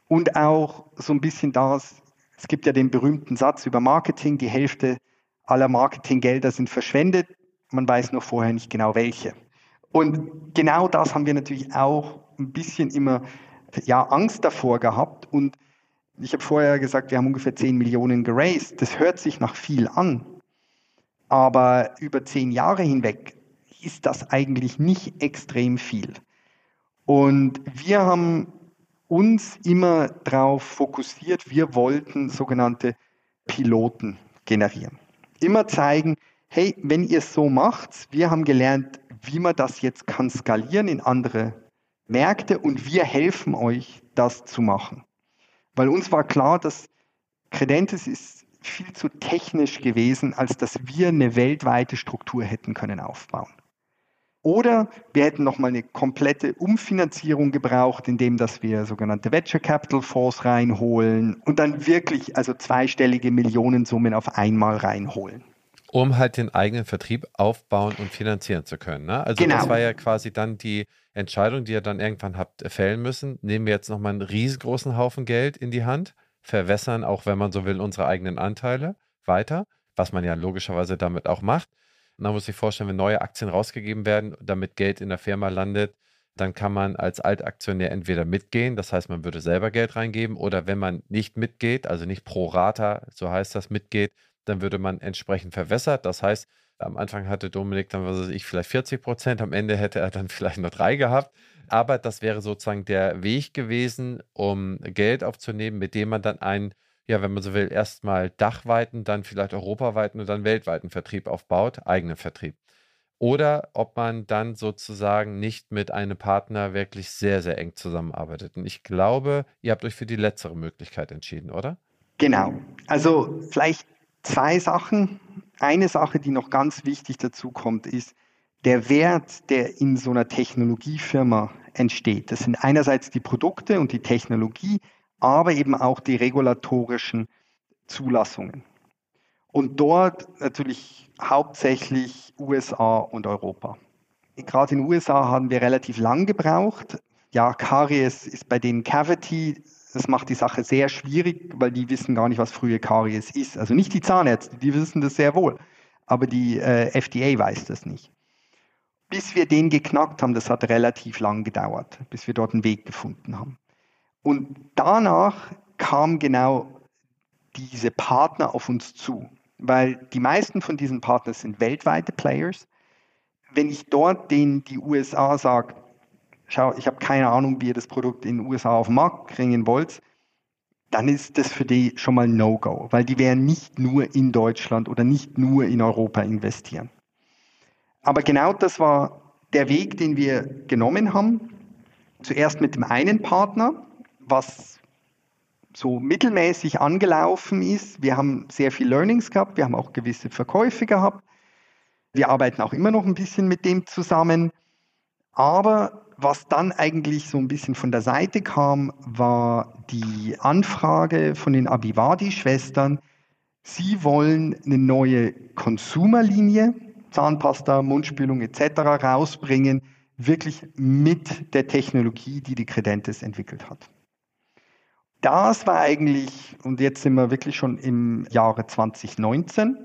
[SPEAKER 2] und auch so ein bisschen das, es gibt ja den berühmten Satz über Marketing, die Hälfte aller Marketinggelder sind verschwendet, man weiß nur vorher nicht genau welche. Und genau das haben wir natürlich auch ein bisschen immer ja, Angst davor gehabt und ich habe vorher gesagt, wir haben ungefähr 10 Millionen geraced. Das hört sich nach viel an. Aber über zehn Jahre hinweg ist das eigentlich nicht extrem viel. Und wir haben uns immer darauf fokussiert, wir wollten sogenannte Piloten generieren. Immer zeigen, hey, wenn ihr es so macht, wir haben gelernt, wie man das jetzt kann skalieren in andere Märkte und wir helfen euch, das zu machen. Weil uns war klar, dass Credentes ist viel zu technisch gewesen, als dass wir eine weltweite Struktur hätten können aufbauen. Oder wir hätten nochmal eine komplette Umfinanzierung gebraucht, indem dass wir sogenannte Venture Capital Fonds reinholen und dann wirklich also zweistellige Millionensummen auf einmal reinholen.
[SPEAKER 1] Um halt den eigenen Vertrieb aufbauen und finanzieren zu können. Ne? Also genau. das war ja quasi dann die Entscheidung, die ihr dann irgendwann habt fällen müssen. Nehmen wir jetzt nochmal einen riesengroßen Haufen Geld in die Hand, verwässern auch, wenn man so will, unsere eigenen Anteile weiter, was man ja logischerweise damit auch macht. Und dann muss ich vorstellen, wenn neue Aktien rausgegeben werden, damit Geld in der Firma landet, dann kann man als Altaktionär entweder mitgehen, das heißt, man würde selber Geld reingeben, oder wenn man nicht mitgeht, also nicht pro Rata, so heißt das, mitgeht, dann würde man entsprechend verwässert. Das heißt, am Anfang hatte Dominik dann, was weiß ich, vielleicht 40 Prozent, am Ende hätte er dann vielleicht nur drei gehabt. Aber das wäre sozusagen der Weg gewesen, um Geld aufzunehmen, mit dem man dann einen, ja, wenn man so will, erstmal dachweiten, dann vielleicht europaweiten und dann weltweiten Vertrieb aufbaut, eigenen Vertrieb. Oder ob man dann sozusagen nicht mit einem Partner wirklich sehr, sehr eng zusammenarbeitet. Und ich glaube, ihr habt euch für die letztere Möglichkeit entschieden, oder?
[SPEAKER 2] Genau. Also vielleicht zwei Sachen. Eine Sache, die noch ganz wichtig dazu kommt, ist der Wert, der in so einer Technologiefirma entsteht. Das sind einerseits die Produkte und die Technologie, aber eben auch die regulatorischen Zulassungen. Und dort natürlich hauptsächlich USA und Europa. Gerade in den USA haben wir relativ lang gebraucht. Ja, Karies ist bei denen Cavity. Das macht die Sache sehr schwierig, weil die wissen gar nicht, was frühe Karies ist. Also nicht die Zahnärzte, die wissen das sehr wohl. Aber die äh, FDA weiß das nicht. Bis wir den geknackt haben, das hat relativ lang gedauert, bis wir dort einen Weg gefunden haben. Und danach kam genau diese Partner auf uns zu, weil die meisten von diesen Partnern sind weltweite Players. Wenn ich dort den die USA sage, schau, ich habe keine Ahnung, wie ihr das Produkt in den USA auf den Markt bringen wollt, dann ist das für die schon mal No-Go, weil die werden nicht nur in Deutschland oder nicht nur in Europa investieren. Aber genau das war der Weg, den wir genommen haben. Zuerst mit dem einen Partner, was so mittelmäßig angelaufen ist. Wir haben sehr viel Learnings gehabt, wir haben auch gewisse Verkäufe gehabt. Wir arbeiten auch immer noch ein bisschen mit dem zusammen. Aber was dann eigentlich so ein bisschen von der Seite kam, war die Anfrage von den Abivadi-Schwestern. Sie wollen eine neue Konsumerlinie, Zahnpasta, Mundspülung etc. rausbringen, wirklich mit der Technologie, die die Credentes entwickelt hat. Das war eigentlich, und jetzt sind wir wirklich schon im Jahre 2019,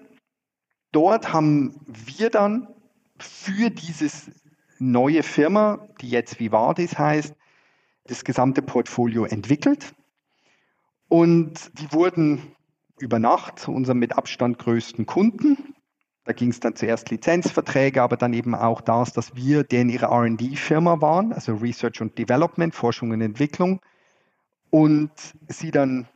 [SPEAKER 2] dort haben wir dann für dieses neue Firma, die jetzt Vivardis heißt, das gesamte Portfolio entwickelt. Und die wurden über Nacht zu unserem mit Abstand größten Kunden. Da ging es dann zuerst Lizenzverträge, aber dann eben auch das, dass wir denen ihre RD-Firma waren, also Research und Development, Forschung und Entwicklung und sie dann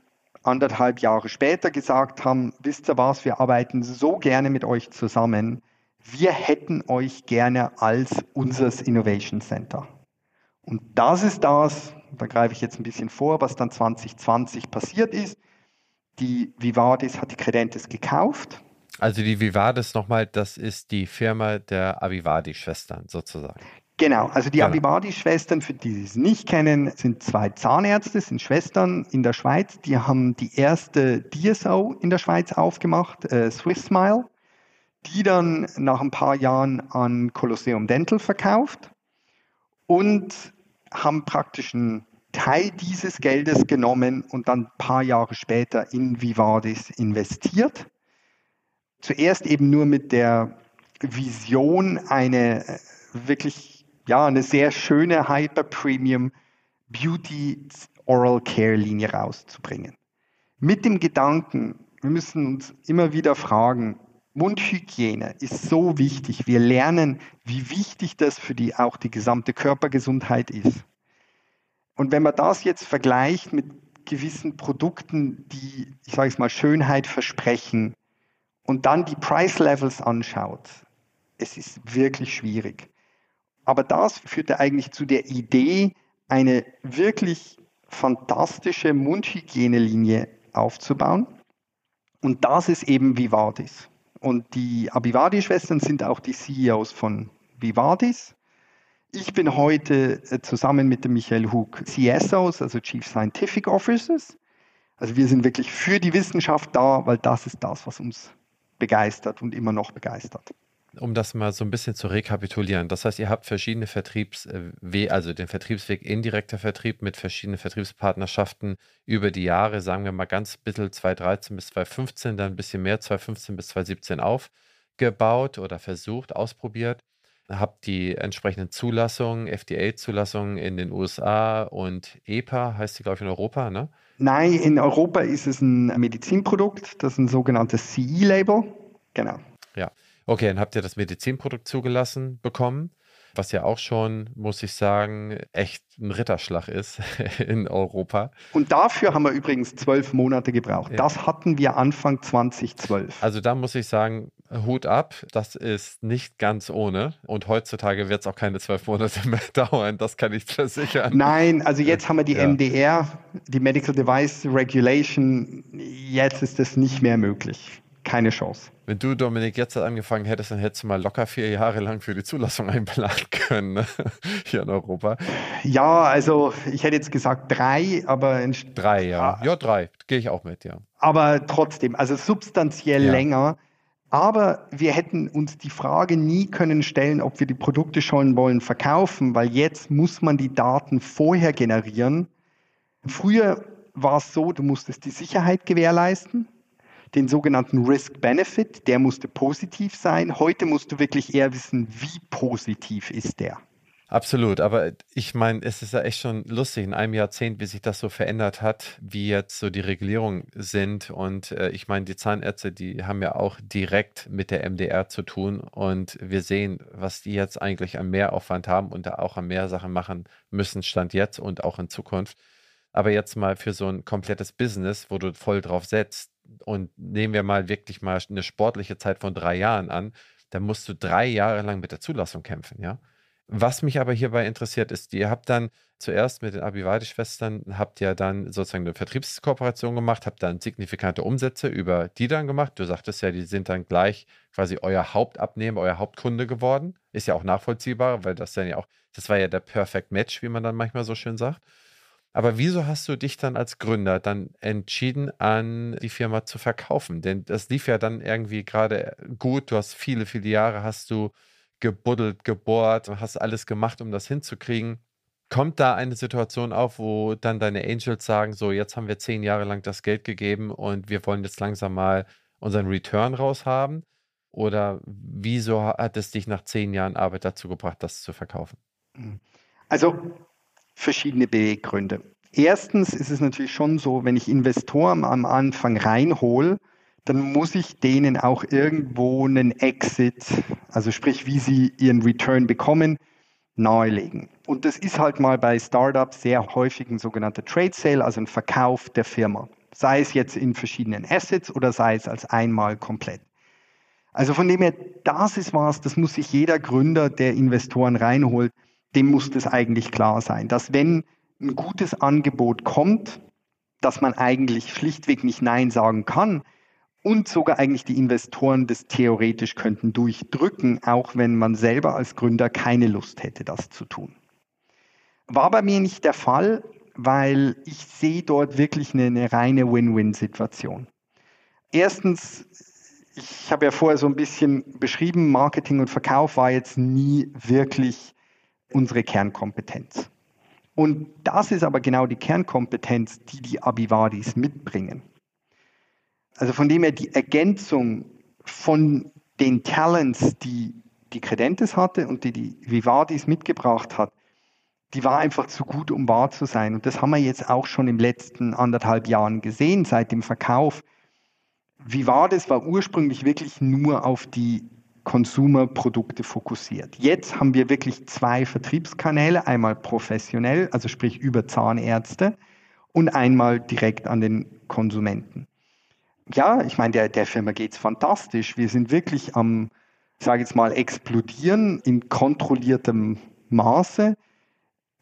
[SPEAKER 2] anderthalb Jahre später gesagt haben, wisst ihr was, wir arbeiten so gerne mit euch zusammen, wir hätten euch gerne als unseres Innovation Center. Und das ist das, da greife ich jetzt ein bisschen vor, was dann 2020 passiert ist. Die Vivadis hat die Credentes gekauft.
[SPEAKER 1] Also die Vivadis nochmal, das ist die Firma der Avivadi-Schwestern sozusagen.
[SPEAKER 2] Genau, also die genau. Abibadi-Schwestern, für die Sie es nicht kennen, sind zwei Zahnärzte, sind Schwestern in der Schweiz. Die haben die erste DSO in der Schweiz aufgemacht, äh, Swiss Smile, die dann nach ein paar Jahren an Colosseum Dental verkauft und haben praktisch einen Teil dieses Geldes genommen und dann ein paar Jahre später in Vivadis investiert. Zuerst eben nur mit der Vision, eine äh, wirklich ja, eine sehr schöne Hyper Premium Beauty Oral Care Linie rauszubringen. Mit dem Gedanken, wir müssen uns immer wieder fragen, Mundhygiene ist so wichtig. Wir lernen, wie wichtig das für die, auch die gesamte Körpergesundheit ist. Und wenn man das jetzt vergleicht mit gewissen Produkten, die, ich sage es mal, Schönheit versprechen und dann die Price Levels anschaut, es ist wirklich schwierig. Aber das führte eigentlich zu der Idee, eine wirklich fantastische Mundhygienelinie aufzubauen. Und das ist eben Vivadis. Und die Abivadi-Schwestern sind auch die CEOs von Vivadis. Ich bin heute äh, zusammen mit dem Michael Hug CSOs, also Chief Scientific Officers. Also wir sind wirklich für die Wissenschaft da, weil das ist das, was uns begeistert und immer noch begeistert
[SPEAKER 1] um das mal so ein bisschen zu rekapitulieren. Das heißt, ihr habt verschiedene Vertriebswege, also den Vertriebsweg indirekter Vertrieb mit verschiedenen Vertriebspartnerschaften über die Jahre, sagen wir mal ganz bisschen 2013 bis 2015, dann ein bisschen mehr 2015 bis 2017 aufgebaut oder versucht, ausprobiert. Habt die entsprechenden Zulassungen, FDA-Zulassungen in den USA und EPA, heißt die, glaube ich, in Europa, ne?
[SPEAKER 2] Nein, in Europa ist es ein Medizinprodukt, das ist ein sogenanntes CE-Label. Genau.
[SPEAKER 1] Ja. Okay, dann habt ihr das Medizinprodukt zugelassen bekommen, was ja auch schon, muss ich sagen, echt ein Ritterschlag ist in Europa.
[SPEAKER 2] Und dafür haben wir übrigens zwölf Monate gebraucht. Ja. Das hatten wir Anfang 2012.
[SPEAKER 1] Also da muss ich sagen, Hut ab, das ist nicht ganz ohne. Und heutzutage wird es auch keine zwölf Monate mehr dauern, das kann ich versichern.
[SPEAKER 2] Nein, also jetzt haben wir die ja. MDR, die Medical Device Regulation, jetzt ist das nicht mehr möglich. Keine Chance.
[SPEAKER 1] Wenn du, Dominik, jetzt angefangen hättest, dann hättest du mal locker vier Jahre lang für die Zulassung einplanen können, ne? hier in Europa.
[SPEAKER 2] Ja, also ich hätte jetzt gesagt drei, aber.
[SPEAKER 1] Drei, ja. Ja, drei. Gehe ich auch mit, ja.
[SPEAKER 2] Aber trotzdem, also substanziell ja. länger. Aber wir hätten uns die Frage nie können stellen, ob wir die Produkte schon wollen verkaufen, weil jetzt muss man die Daten vorher generieren. Früher war es so, du musstest die Sicherheit gewährleisten den sogenannten Risk-Benefit, der musste positiv sein. Heute musst du wirklich eher wissen, wie positiv ist der.
[SPEAKER 1] Absolut, aber ich meine, es ist ja echt schon lustig in einem Jahrzehnt, wie sich das so verändert hat, wie jetzt so die Regulierungen sind. Und äh, ich meine, die Zahnärzte, die haben ja auch direkt mit der MDR zu tun. Und wir sehen, was die jetzt eigentlich am Mehraufwand haben und da auch am mehr Sachen machen müssen, Stand jetzt und auch in Zukunft. Aber jetzt mal für so ein komplettes Business, wo du voll drauf setzt, und nehmen wir mal wirklich mal eine sportliche Zeit von drei Jahren an, dann musst du drei Jahre lang mit der Zulassung kämpfen, ja. Was mich aber hierbei interessiert ist, ihr habt dann zuerst mit den Abivadi-Schwestern, habt ja dann sozusagen eine Vertriebskooperation gemacht, habt dann signifikante Umsätze über die dann gemacht. Du sagtest ja, die sind dann gleich quasi euer Hauptabnehmer, euer Hauptkunde geworden. Ist ja auch nachvollziehbar, weil das dann ja auch, das war ja der Perfect Match, wie man dann manchmal so schön sagt. Aber wieso hast du dich dann als Gründer dann entschieden, an die Firma zu verkaufen? Denn das lief ja dann irgendwie gerade gut. Du hast viele, viele Jahre hast du gebuddelt, gebohrt, hast alles gemacht, um das hinzukriegen. Kommt da eine Situation auf, wo dann deine Angels sagen, so jetzt haben wir zehn Jahre lang das Geld gegeben und wir wollen jetzt langsam mal unseren Return raushaben? Oder wieso hat es dich nach zehn Jahren Arbeit dazu gebracht, das zu verkaufen?
[SPEAKER 2] Also verschiedene Beweggründe. Erstens ist es natürlich schon so, wenn ich Investoren am Anfang reinhole, dann muss ich denen auch irgendwo einen Exit, also sprich, wie sie ihren Return bekommen, nahelegen. Und das ist halt mal bei Startups sehr häufig ein sogenannter Trade Sale, also ein Verkauf der Firma. Sei es jetzt in verschiedenen Assets oder sei es als einmal komplett. Also von dem her, das ist was, das muss sich jeder Gründer, der Investoren reinholt, dem muss das eigentlich klar sein, dass wenn ein gutes Angebot kommt, dass man eigentlich schlichtweg nicht Nein sagen kann und sogar eigentlich die Investoren das theoretisch könnten durchdrücken, auch wenn man selber als Gründer keine Lust hätte, das zu tun. War bei mir nicht der Fall, weil ich sehe dort wirklich eine, eine reine Win-Win-Situation. Erstens, ich habe ja vorher so ein bisschen beschrieben, Marketing und Verkauf war jetzt nie wirklich unsere Kernkompetenz. Und das ist aber genau die Kernkompetenz, die die Abivadis mitbringen. Also von dem her die Ergänzung von den Talents, die die Credentes hatte und die die Vivadis mitgebracht hat, die war einfach zu gut, um wahr zu sein. Und das haben wir jetzt auch schon im letzten anderthalb Jahren gesehen, seit dem Verkauf. Vivadis war ursprünglich wirklich nur auf die Consumer-Produkte fokussiert. Jetzt haben wir wirklich zwei Vertriebskanäle, einmal professionell, also sprich über Zahnärzte, und einmal direkt an den Konsumenten. Ja, ich meine, der, der Firma geht es fantastisch. Wir sind wirklich am, sage jetzt mal, explodieren in kontrolliertem Maße.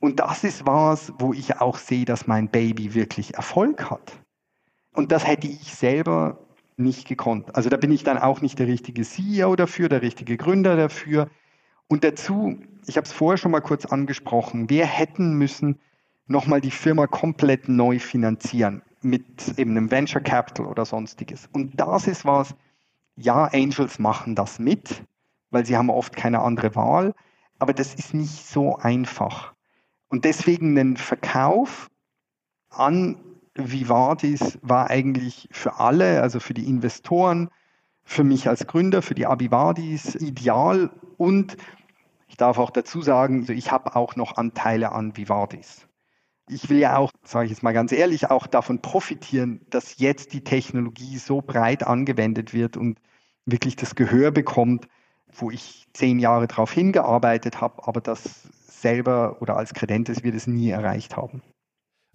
[SPEAKER 2] Und das ist was, wo ich auch sehe, dass mein Baby wirklich Erfolg hat. Und das hätte ich selber nicht gekonnt. Also da bin ich dann auch nicht der richtige CEO dafür, der richtige Gründer dafür. Und dazu, ich habe es vorher schon mal kurz angesprochen, wir hätten müssen nochmal die Firma komplett neu finanzieren mit eben einem Venture Capital oder sonstiges. Und das ist was, ja, Angels machen das mit, weil sie haben oft keine andere Wahl, aber das ist nicht so einfach. Und deswegen einen Verkauf an Vivadis war eigentlich für alle, also für die Investoren, für mich als Gründer, für die Abivadis ideal und ich darf auch dazu sagen, also ich habe auch noch Anteile an Vivadis. Ich will ja auch, sage ich jetzt mal ganz ehrlich, auch davon profitieren, dass jetzt die Technologie so breit angewendet wird und wirklich das Gehör bekommt, wo ich zehn Jahre darauf hingearbeitet habe, aber das selber oder als Credentes wir das nie erreicht haben.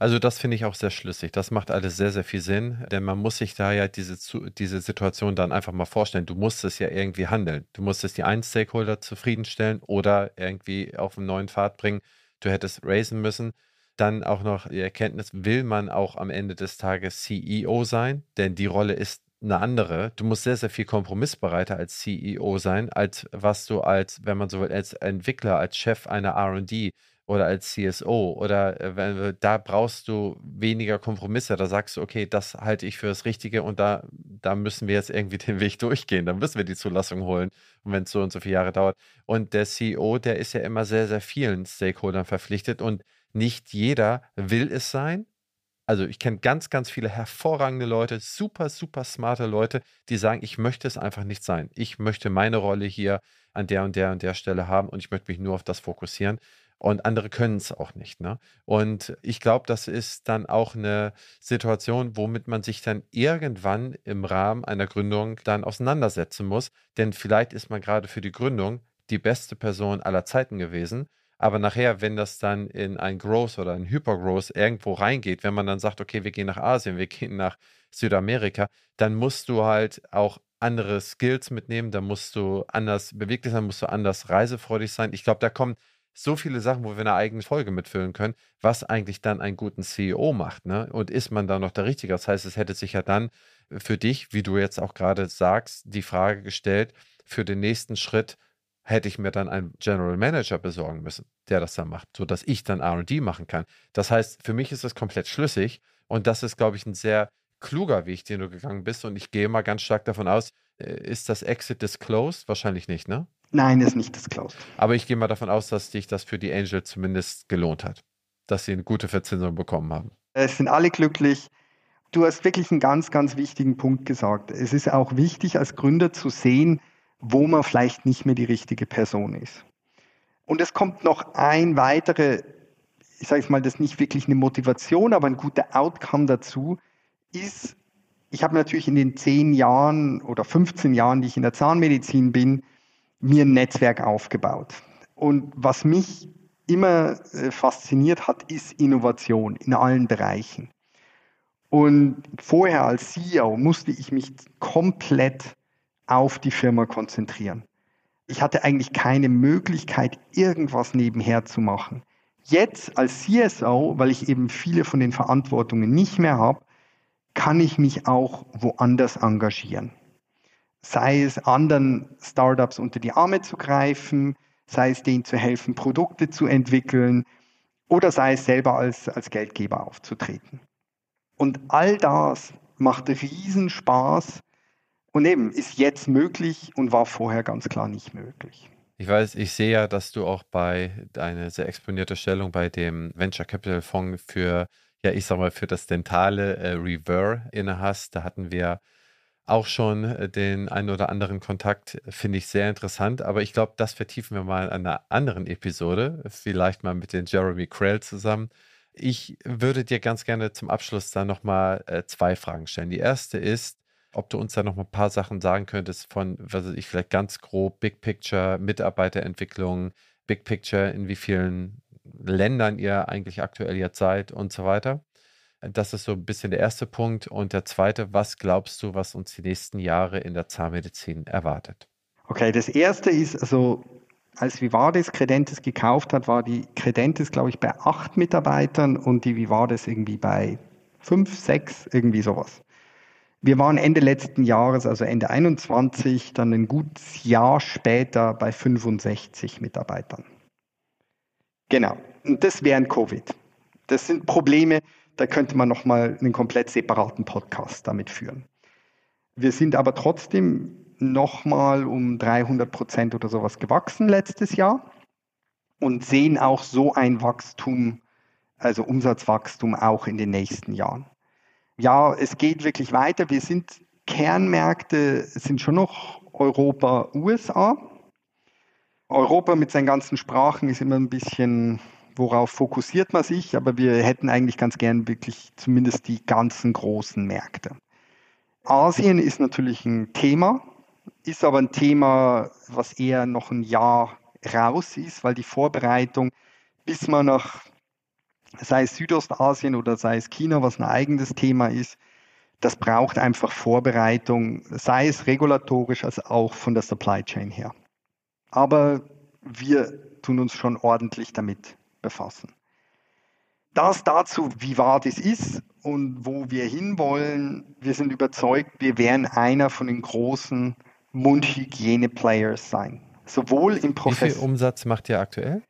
[SPEAKER 1] Also das finde ich auch sehr schlüssig. Das macht alles sehr, sehr viel Sinn, denn man muss sich da ja diese, diese Situation dann einfach mal vorstellen. Du musst es ja irgendwie handeln. Du musstest die einen Stakeholder zufriedenstellen oder irgendwie auf einen neuen Pfad bringen. Du hättest raisen müssen. Dann auch noch die Erkenntnis, will man auch am Ende des Tages CEO sein? Denn die Rolle ist eine andere. Du musst sehr, sehr viel kompromissbereiter als CEO sein, als was du als, wenn man so will, als Entwickler, als Chef einer RD oder als CSO oder äh, wenn, da brauchst du weniger Kompromisse. Da sagst du, okay, das halte ich für das Richtige und da, da müssen wir jetzt irgendwie den Weg durchgehen. Dann müssen wir die Zulassung holen. Und wenn es so und so viele Jahre dauert. Und der CEO, der ist ja immer sehr, sehr vielen Stakeholdern verpflichtet und nicht jeder will es sein. Also ich kenne ganz, ganz viele hervorragende Leute, super, super smarte Leute, die sagen, ich möchte es einfach nicht sein. Ich möchte meine Rolle hier an der und der und der Stelle haben und ich möchte mich nur auf das fokussieren und andere können es auch nicht. Ne? Und ich glaube, das ist dann auch eine Situation, womit man sich dann irgendwann im Rahmen einer Gründung dann auseinandersetzen muss. Denn vielleicht ist man gerade für die Gründung die beste Person aller Zeiten gewesen. Aber nachher, wenn das dann in ein Growth oder ein Hypergrowth irgendwo reingeht, wenn man dann sagt, okay, wir gehen nach Asien, wir gehen nach Südamerika, dann musst du halt auch andere Skills mitnehmen, dann musst du anders beweglich sein, musst du anders reisefreudig sein. Ich glaube, da kommen so viele Sachen, wo wir eine eigene Folge mitfüllen können, was eigentlich dann einen guten CEO macht. Ne? Und ist man da noch der Richtige? Das heißt, es hätte sich ja dann für dich, wie du jetzt auch gerade sagst, die Frage gestellt, für den nächsten Schritt hätte ich mir dann einen General Manager besorgen müssen, der das dann macht, sodass ich dann RD machen kann. Das heißt, für mich ist das komplett schlüssig und das ist, glaube ich, ein sehr kluger Weg, den du gegangen bist. Und ich gehe mal ganz stark davon aus, äh, ist das Exit disclosed? Wahrscheinlich nicht, ne?
[SPEAKER 2] Nein, ist nicht disclosed.
[SPEAKER 1] Aber ich gehe mal davon aus, dass sich das für die Angel zumindest gelohnt hat, dass sie eine gute Verzinsung bekommen haben.
[SPEAKER 2] Es sind alle glücklich. Du hast wirklich einen ganz, ganz wichtigen Punkt gesagt. Es ist auch wichtig, als Gründer zu sehen, wo man vielleicht nicht mehr die richtige Person ist. Und es kommt noch ein weitere, ich sage es mal, das ist nicht wirklich eine Motivation, aber ein guter Outcome dazu, ist, ich habe natürlich in den zehn Jahren oder 15 Jahren, die ich in der Zahnmedizin bin, mir ein Netzwerk aufgebaut. Und was mich immer äh, fasziniert hat, ist Innovation in allen Bereichen. Und vorher als CEO musste ich mich komplett auf die Firma konzentrieren. Ich hatte eigentlich keine Möglichkeit, irgendwas nebenher zu machen. Jetzt als CSO, weil ich eben viele von den Verantwortungen nicht mehr habe, kann ich mich auch woanders engagieren sei es anderen Startups unter die Arme zu greifen, sei es denen zu helfen, Produkte zu entwickeln oder sei es selber als, als Geldgeber aufzutreten. Und all das macht riesen Spaß und eben ist jetzt möglich und war vorher ganz klar nicht möglich.
[SPEAKER 1] Ich weiß, ich sehe ja, dass du auch bei deiner sehr exponierte Stellung bei dem Venture Capital Fonds für, ja, ich sag mal, für das dentale äh, Rever inne hast. Da hatten wir auch schon äh, den einen oder anderen Kontakt, finde ich sehr interessant. Aber ich glaube, das vertiefen wir mal in einer anderen Episode, vielleicht mal mit den Jeremy Krell zusammen. Ich würde dir ganz gerne zum Abschluss dann nochmal äh, zwei Fragen stellen. Die erste ist, ob du uns da noch mal ein paar Sachen sagen könntest von, was ich vielleicht ganz grob, Big Picture, Mitarbeiterentwicklung, Big Picture, in wie vielen Ländern ihr eigentlich aktuell jetzt seid und so weiter. Das ist so ein bisschen der erste Punkt. Und der zweite, was glaubst du, was uns die nächsten Jahre in der Zahnmedizin erwartet?
[SPEAKER 2] Okay, das erste ist, also als Vivades Credentes gekauft hat, war die Credentes, glaube ich, bei acht Mitarbeitern und die Vivades irgendwie bei fünf, sechs, irgendwie sowas. Wir waren Ende letzten Jahres, also Ende 21, dann ein gutes Jahr später bei 65 Mitarbeitern. Genau. Und das während Covid. Das sind Probleme, da könnte man nochmal einen komplett separaten Podcast damit führen. Wir sind aber trotzdem nochmal um 300 Prozent oder sowas gewachsen letztes Jahr und sehen auch so ein Wachstum, also Umsatzwachstum auch in den nächsten Jahren. Ja, es geht wirklich weiter. Wir sind Kernmärkte, sind schon noch Europa, USA. Europa mit seinen ganzen Sprachen ist immer ein bisschen worauf fokussiert man sich, aber wir hätten eigentlich ganz gern wirklich zumindest die ganzen großen Märkte. Asien ist natürlich ein Thema, ist aber ein Thema, was eher noch ein Jahr raus ist, weil die Vorbereitung, bis man nach, sei es Südostasien oder sei es China, was ein eigenes Thema ist, das braucht einfach Vorbereitung, sei es regulatorisch als auch von der Supply Chain her. Aber wir tun uns schon ordentlich damit befassen. das dazu, wie wahr das ist und wo wir hinwollen. Wir sind überzeugt, wir werden einer von den großen Mundhygiene-Players sein. Sowohl im Prozess.
[SPEAKER 1] Wie viel Umsatz macht ihr aktuell?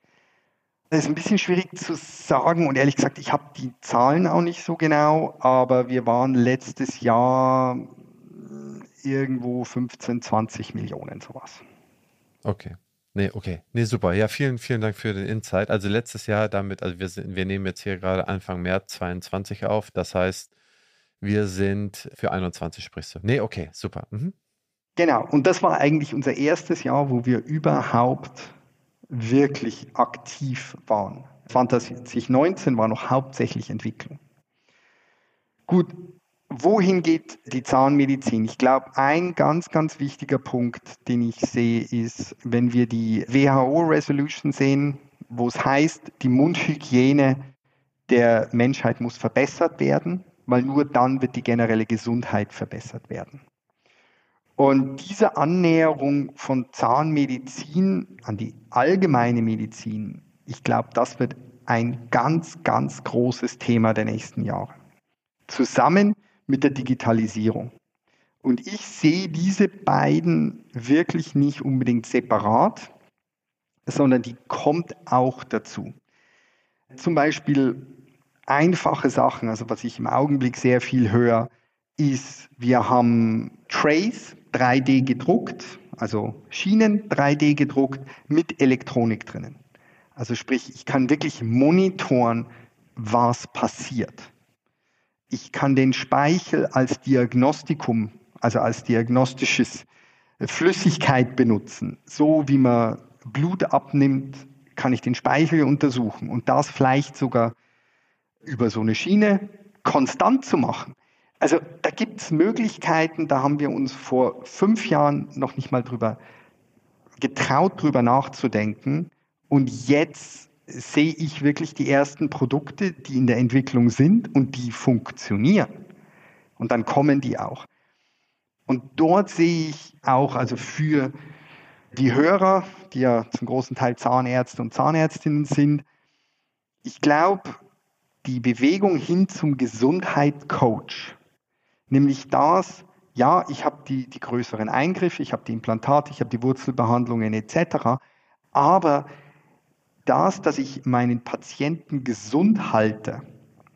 [SPEAKER 2] Das ist ein bisschen schwierig zu sagen und ehrlich gesagt, ich habe die Zahlen auch nicht so genau, aber wir waren letztes Jahr irgendwo 15, 20 Millionen sowas.
[SPEAKER 1] Okay. Nee, okay. Nee, super. Ja, vielen, vielen Dank für den Insight. Also letztes Jahr damit, also wir sind, wir nehmen jetzt hier gerade Anfang März 22 auf. Das heißt, wir sind für 21 sprichst du. Nee, okay, super. Mhm.
[SPEAKER 2] Genau. Und das war eigentlich unser erstes Jahr, wo wir überhaupt wirklich aktiv waren. 2019 war noch hauptsächlich Entwicklung. Gut, wohin geht die Zahnmedizin? Ich glaube, ein ganz, ganz wichtiger Punkt, den ich sehe, ist, wenn wir die WHO-Resolution sehen, wo es heißt, die Mundhygiene der Menschheit muss verbessert werden, weil nur dann wird die generelle Gesundheit verbessert werden. Und diese Annäherung von Zahnmedizin an die allgemeine Medizin, ich glaube, das wird ein ganz, ganz großes Thema der nächsten Jahre. Zusammen mit der Digitalisierung. Und ich sehe diese beiden wirklich nicht unbedingt separat, sondern die kommt auch dazu. Zum Beispiel einfache Sachen, also was ich im Augenblick sehr viel höre, ist, wir haben Trays, 3D gedruckt, also Schienen 3D gedruckt mit Elektronik drinnen. Also sprich, ich kann wirklich monitoren, was passiert. Ich kann den Speichel als Diagnostikum, also als diagnostisches Flüssigkeit benutzen. So wie man Blut abnimmt, kann ich den Speichel untersuchen und das vielleicht sogar über so eine Schiene konstant zu machen. Also da gibt es Möglichkeiten, da haben wir uns vor fünf Jahren noch nicht mal drüber getraut, drüber nachzudenken. Und jetzt sehe ich wirklich die ersten Produkte, die in der Entwicklung sind und die funktionieren. Und dann kommen die auch. Und dort sehe ich auch, also für die Hörer, die ja zum großen Teil Zahnärzte und Zahnärztinnen sind, ich glaube, die Bewegung hin zum Gesundheitscoach nämlich das, ja, ich habe die, die größeren Eingriffe, ich habe die Implantate, ich habe die Wurzelbehandlungen etc., aber das, dass ich meinen Patienten gesund halte,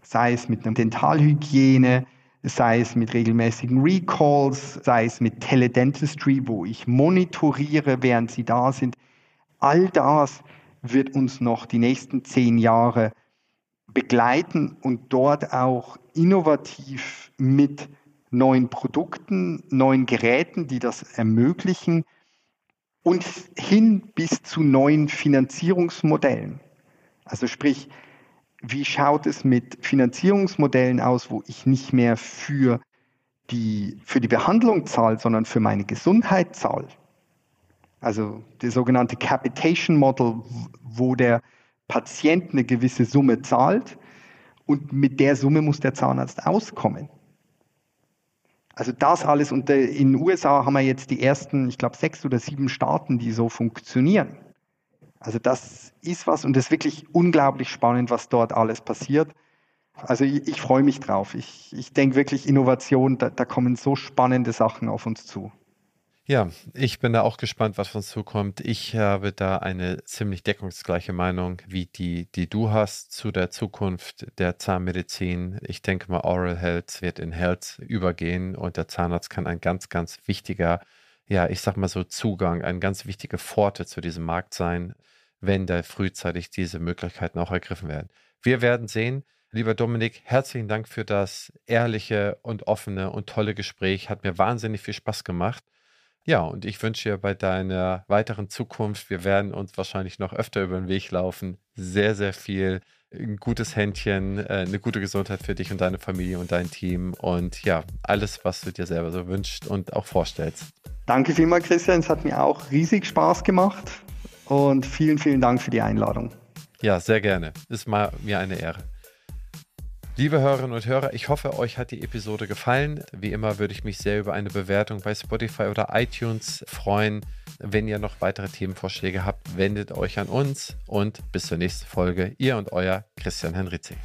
[SPEAKER 2] sei es mit einer Dentalhygiene, sei es mit regelmäßigen Recalls, sei es mit Teledentistry, wo ich monitoriere, während sie da sind, all das wird uns noch die nächsten zehn Jahre begleiten und dort auch innovativ mit neuen Produkten, neuen Geräten, die das ermöglichen und hin bis zu neuen Finanzierungsmodellen. Also sprich, wie schaut es mit Finanzierungsmodellen aus, wo ich nicht mehr für die, für die Behandlung zahle, sondern für meine Gesundheit zahle? Also der sogenannte Capitation Model, wo der Patient eine gewisse Summe zahlt und mit der Summe muss der Zahnarzt auskommen. Also das alles und äh, in den USA haben wir jetzt die ersten, ich glaube, sechs oder sieben Staaten, die so funktionieren. Also das ist was und es ist wirklich unglaublich spannend, was dort alles passiert. Also ich, ich freue mich drauf. Ich, ich denke wirklich Innovation, da, da kommen so spannende Sachen auf uns zu.
[SPEAKER 1] Ja, ich bin da auch gespannt, was uns zukommt. Ich habe da eine ziemlich deckungsgleiche Meinung wie die, die du hast zu der Zukunft der Zahnmedizin. Ich denke mal, Oral Health wird in Health übergehen und der Zahnarzt kann ein ganz, ganz wichtiger, ja, ich sag mal so Zugang, eine ganz wichtige Pforte zu diesem Markt sein, wenn da frühzeitig diese Möglichkeiten auch ergriffen werden. Wir werden sehen. Lieber Dominik, herzlichen Dank für das ehrliche und offene und tolle Gespräch. Hat mir wahnsinnig viel Spaß gemacht. Ja, und ich wünsche dir bei deiner weiteren Zukunft, wir werden uns wahrscheinlich noch öfter über den Weg laufen, sehr, sehr viel, ein gutes Händchen, äh, eine gute Gesundheit für dich und deine Familie und dein Team und ja, alles, was du dir selber so wünschst und auch vorstellst.
[SPEAKER 2] Danke vielmals, Christian. Es hat mir auch riesig Spaß gemacht und vielen, vielen Dank für die Einladung.
[SPEAKER 1] Ja, sehr gerne. Ist mal mir eine Ehre. Liebe Hörerinnen und Hörer, ich hoffe, euch hat die Episode gefallen. Wie immer würde ich mich sehr über eine Bewertung bei Spotify oder iTunes freuen. Wenn ihr noch weitere Themenvorschläge habt, wendet euch an uns und bis zur nächsten Folge. Ihr und euer Christian Henrizi.